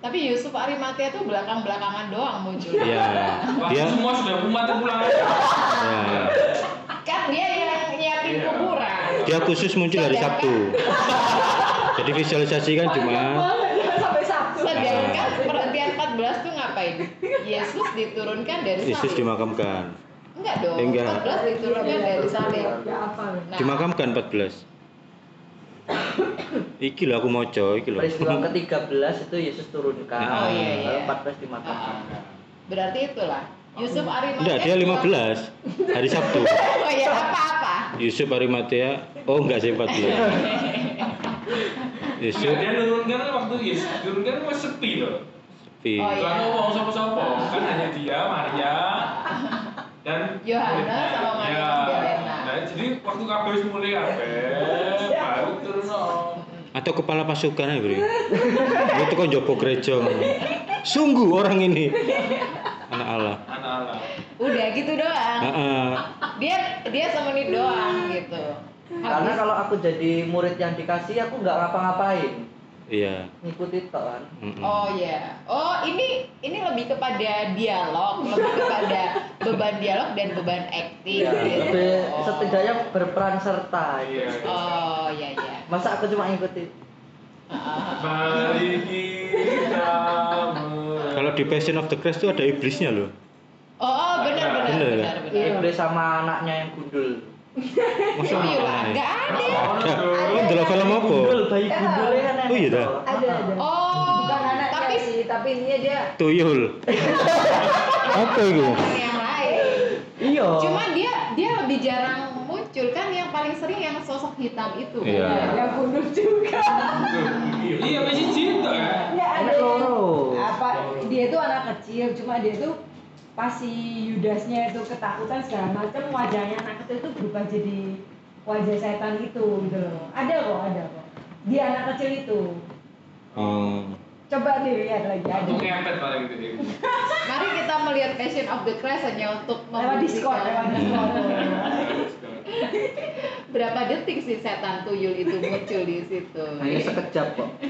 Tapi Yusuf Arimatea tuh belakang-belakangan doang muncul. iya dia semua sudah umat pulang aja ya, Kan dia yang nyiapin Iya. kuburan. Dia khusus muncul hari Sabtu [LAUGHS] jadi visualisasi kan cuma sampai sabtu Sedangkan perhentian 14 tuh ngapain? Yesus diturunkan dari Yesus dimakamkan Enggak dong. Enggak. 14 diturunkan dari salib. ya apa Nah, dimakamkan 14 iki lho aku moco iki lho peristiwa [LAUGHS] ke-13 itu Yesus turunkan Oh, iya, iya. lalu 14 dimakamkan berarti itulah Yusuf Arimatea. enggak dia 15 hari Sabtu [LAUGHS] Oh ya apa-apa. Yusuf Arimatea oh enggak sih 14 Yusuf. Dia nurunkan kan waktu Yesus turunkan kan masih sepi loh. Sepi. Oh, iya. Ngomong sopo-sopo kan hanya dia Maria dan Yohanes sama Maria Ya. Nah, jadi waktu kabeh mulai kabeh baru turun atau kepala pasukan aja beri itu kan jopo gereja sungguh orang ini. Anak Allah. Anak Allah. Udah gitu doang. Heeh. Dia dia semenit doang gitu. karena Habis- kalau aku jadi murid yang dikasih aku nggak ngapa-ngapain iya ngikuti tok kan. Oh ya. Oh ini ini lebih kepada dialog, lebih kepada beban dialog dan beban acting. ya, gitu. lebih Oh. setidaknya berperan serta iya gitu. Oh ya ya. masa aku cuma ngikutin mari kita [LAUGHS] ber- kalau di Passion of the Christ itu ada iblisnya loh Oh, oh benar benar benar ya? benar. Iya. iblis sama anaknya yang gundul masa Oh iya lah, anaknya? nggak ada. ada oh dalam film apa gundul bayi gundulnya kan Oh, iya dah. ada ada Oh, bukan anaknya tapi sih tapi intinya dia tuyul apa itu yang lain. iya Cuma dia dia lebih jarang muncul kan yang paling sering yang sosok hitam itu. Iya. yang bunuh juga Iya masih cinta kan? ya ada Ada apa dia tuh anak kecil cuma dia tuh pas si Yudasnya itu ketakutan segala macam wajahnya anak kecil itu berubah jadi wajah setan itu gitu loh. Ada kok ada kok. Dia anak kecil itu. Hmm. coba dilihat lagi ada. Aku ngepet paling gitu. Mari kita melihat Passion of the Christ hanya untuk lewat Discord lewat Discord [LAUGHS] [LAUGHS] berapa detik sih setan tuyul itu muncul di situ. Hanya sekejap kok. [LAUGHS]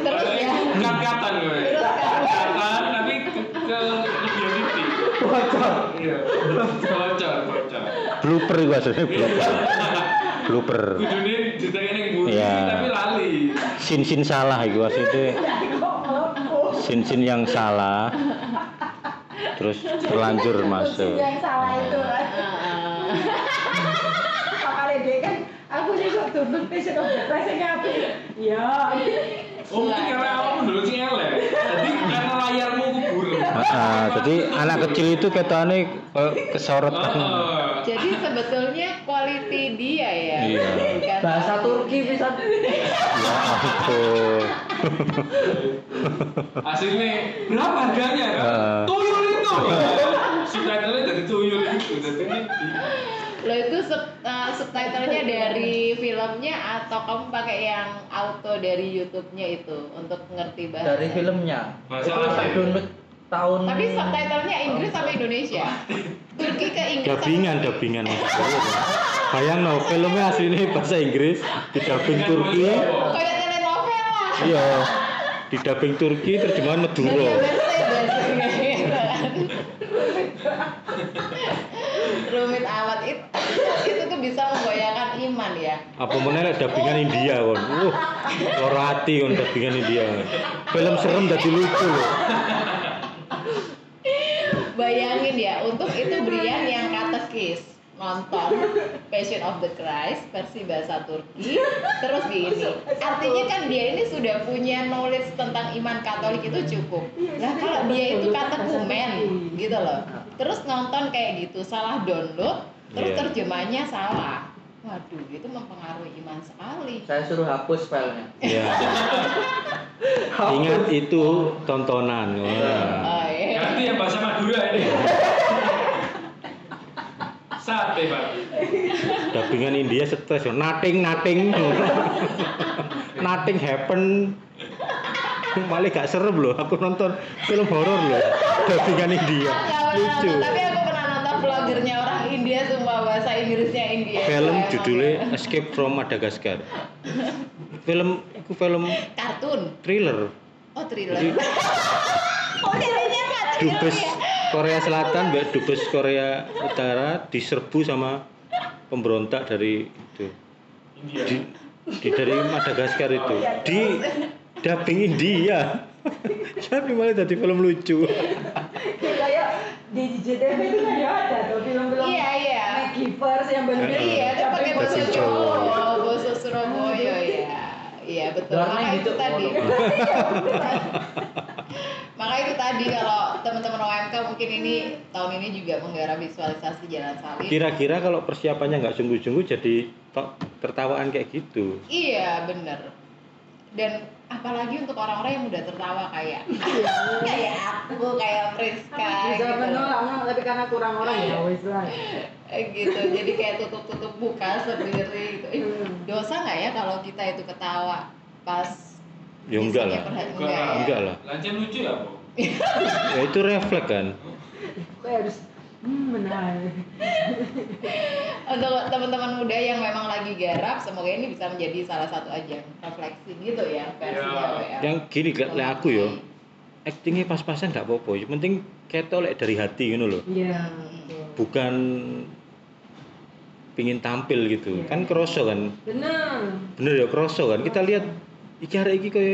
Terus ya. Kat-katan gue. Terus kan. Katan tapi ke ke lebih titik. Bocor. Iya. Bocor, bocor. Blooper itu aslinya blooper. [LAUGHS] Blooper. Kudune ditanya yang buri Iya. tapi lali. Sin-sin salah itu aslinya. Sin-sin yang salah. Terus terlanjur masuk. yang salah itu kan Heeh. makanya dia kan aku sih of the Christ ini apa ya Oh mungkin karena awakmu dulu sing elek. Jadi karena layarmu kubur. Ah, jadi anak kecil itu ketane kesorot. Jadi sebetulnya quality dia ya. Iya. Bahasa Turki bisa. Ya ampun. Hasilnya berapa harganya? Heeh. Tuyul itu. Subtitlenya dari tuyul itu. Lo itu sub- uh, subtitlenya dari filmnya atau kamu pakai yang auto dari YouTube-nya itu untuk ngerti bahasa? Dari filmnya. Bahasa Itu apa saya download tahun. Tapi subtitlenya Inggris sampai Indonesia. Turki ke Inggris. sama- Dabingan, dabingan. Bayang no, filmnya aslinya bahasa Inggris, didubbing Turki. Kayak telenovela. Iya. Didubbing Turki terjemahan Maduro. Kan. Rumit amat itu, itu tuh bisa menggoyahkan iman ya. Apa meneh lek dubbingan India kon. Wah, lara ati kon dubbingan India. Film serem dadi lucu loh. Bayangin ya, untuk itu Brian yang katekis nonton Passion of the Christ versi bahasa Turki terus gini. Artinya kan dia ini sudah punya knowledge tentang iman Katolik itu cukup. Lah kalau dia itu katekumen gitu loh. Terus nonton kayak gitu salah download terus Iya. terjemahnya salah waduh itu mempengaruhi iman sekali Saya suruh hapus filenya. Ya. [LAUGHS] Hapus. Ingat itu tontonan. Wah. oh, iya. ganti yang bahasa Madura ini. [LAUGHS] Sate, Pak. Dubbingan India stres yo. Nothing, nothing. [LAUGHS] nothing happen. Malah gak serem loh. Aku nonton film horor loh. Dubbingan India. Pernah Lucu. nonton, tapi aku pernah nonton vlogernya orang India semua bahasa Inggrisnya India Film judulnya ya. Escape from Madagascar. Film itu film kartun thriller. oh thriller Jadi- [LAUGHS] oh thriller Dubes ya Korea Selatan, mbak Dubes Korea Utara diserbu sama pemberontak dari itu. India. Di, di dari Madagaskar itu. Di dubbing India. Tapi malah jadi film lucu. kayak di JTV itu kan ya ada tuh iya iya Givers yang bener iya itu pakai bahasa Bahasa Jawa. Jawa. bahasa Surabaya ya. Iya betul. Warna maka itu tadi. Oh, [LAUGHS] maka itu tadi kalau teman-teman OMK mungkin ini tahun ini juga menggarap visualisasi jalan salib Kira-kira kalau persiapannya nggak sungguh-sungguh jadi tertawaan kayak gitu. Iya bener. Dan apalagi untuk orang-orang yang udah tertawa kayak Kayak aku, kayak Priska bisa gitu menolak tapi karena kurang orang ya wes lah Eh, gitu Jadi kayak tutup-tutup buka sendiri gitu Ih, Hmm. Dosa nggak ya kalau kita itu ketawa pas Ya enggak lah. perhatian? Enggak, Enggak, ya? Enggak lah. Lancen lucu ya, Bu? Ya itu refleks kan. kayak harus hmm, menarik Untuk teman-teman muda yang memang lagi garap Semoga ini bisa menjadi salah satu ajang refleksi gitu ya versinya Ya. Yang gini lek lek aku yo. Aktingnya pas-pasan nggak apa-apa. Yang penting ketok lek dari hati gitu loh. iya Bukan pingin tampil gitu. Iya. Kan kroso kan. bener Bener ya kroso kan. Kita lihat iki arek iki koyo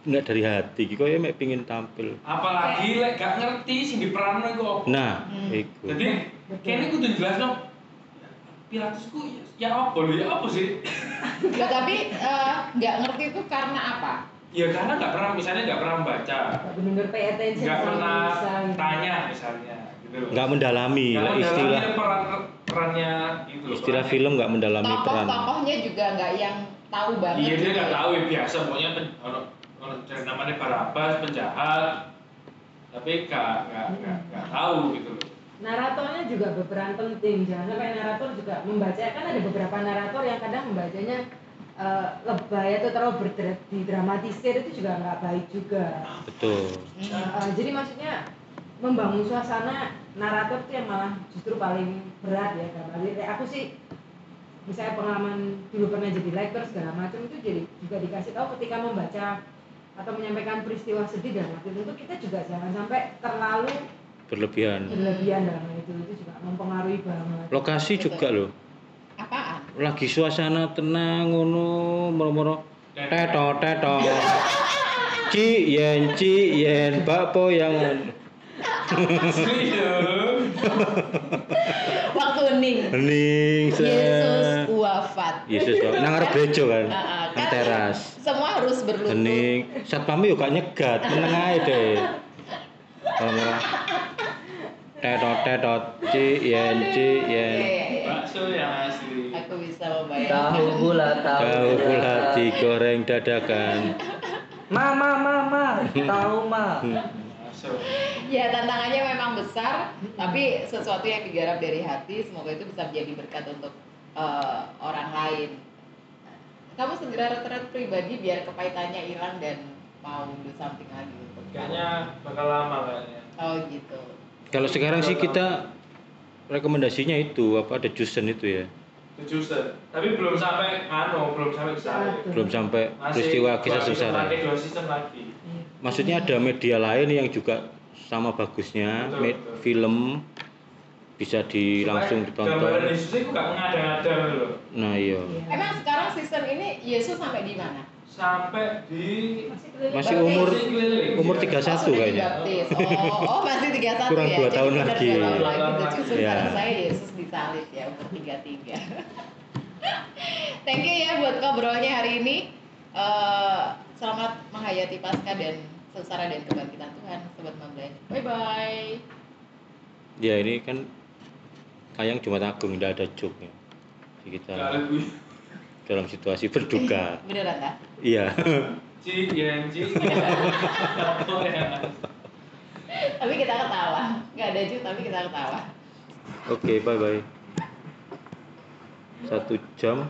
nggak dari hati iki koyo mek pingin tampil. Apalagi lek gak ngerti sing diperanno iku apa. Nah, Hmm. iku. Jadi kayaknya kudu jelasno Pilatusku ya, ya apa lho ya apa sih? Ya, tapi eh, nggak ngerti itu karena apa? Ya karena nggak pernah misalnya nggak pernah baca, Gak pay attention nggak pernah bisa gitu. tanya misalnya. Gitu. gitu loh. nggak mendalami Nggak lah mendalami istilah peran perannya itu loh, istilah perannya. film nggak mendalami peran Tokoh-tokohnya juga nggak yang tahu banget. iya dia gitu nggak ya. tahu ya biasa pokoknya orang orang cari namanya Barabas penjahat. Tapi nggak nggak nggak nggak tahu gitu loh. Naratornya juga berperan penting jangan sampai narator juga membaca. Kan ada beberapa narator yang kadang membacanya eh, lebay atau terlalu berdramatisir itu juga nggak baik juga. Betul. Hmm. Eh, jadi maksudnya membangun suasana narator itu yang malah justru paling berat ya karena aku sih misalnya pengalaman dulu pernah jadi lektor segala macam itu jadi juga dikasih tahu ketika membaca atau menyampaikan peristiwa sedih dalam waktu tertentu kita juga jangan sampai terlalu berlebihan. berlebihan dalam hal itu. Itu juga mempengaruhi banget. Lokasi juga loh. Apaan? lagi suasana tenang ngono moro-moro. Teto teto ci yen ci yen bakpo yang Waktu hening. hening set. Yesus wafat. Yesus kok nang arep bejo kan? Ah, nang kan teras. Semua harus berlutut. hening satpam yo gak nyegat meneng ae deh. Moro teto teto ci yen ci Iya, yen. Iya, iya. bakso yang asli. Aku bisa tahu membayangkan. bulat tahu tahu pula. digoreng dadakan. Mama mama tahu ma. Ya tantangannya memang besar, tapi sesuatu yang digarap dari hati, semoga itu bisa menjadi berkat untuk eh, orang lain. Kamu segera retret pribadi biar kepahitannya hilang dan mau do something lagi untuk kayaknya bakal lama kayaknya Oh gitu. kalau sekarang sih kita rekomendasinya itu apa ada jusen itu ya? Set tapi belum sampai anu belum sampai Satu. belum sampai Masih peristiwa kisah season sengsara lagi, dua season lagi. Iya. maksudnya ada media lain yang juga sama bagusnya Betul, me- betul. film bisa di Supaya langsung gambaran ditonton Yesus itu gak mengada-ngada loh nah iya. Emang sekarang season ini Yesus sampai di mana? sampai di masih umur keliling, umur iya. 31 oh, kayaknya. Oh, oh masih 31 Kurang ya. dua Jadi tahun benar lagi. Dua tahun lagi. justru Iya. sekarang saya Yesus disalib ya umur 33. [LAUGHS] Thank you ya buat ngobrolnya hari ini. Eh, selamat menghayati Paskah dan sengsara dan kebangkitan Tuhan, sobat Mablen. Bye bye. ya ini kan kayang Jumat Agung tidak ada joke ya. Jadi kita Gak lebih dalam situasi berduka. [LAUGHS] Beneran iya. Ci, yen, ci Tapi kita ketawa. Nggak ada juga tapi kita ketawa. oke bye bye satu jam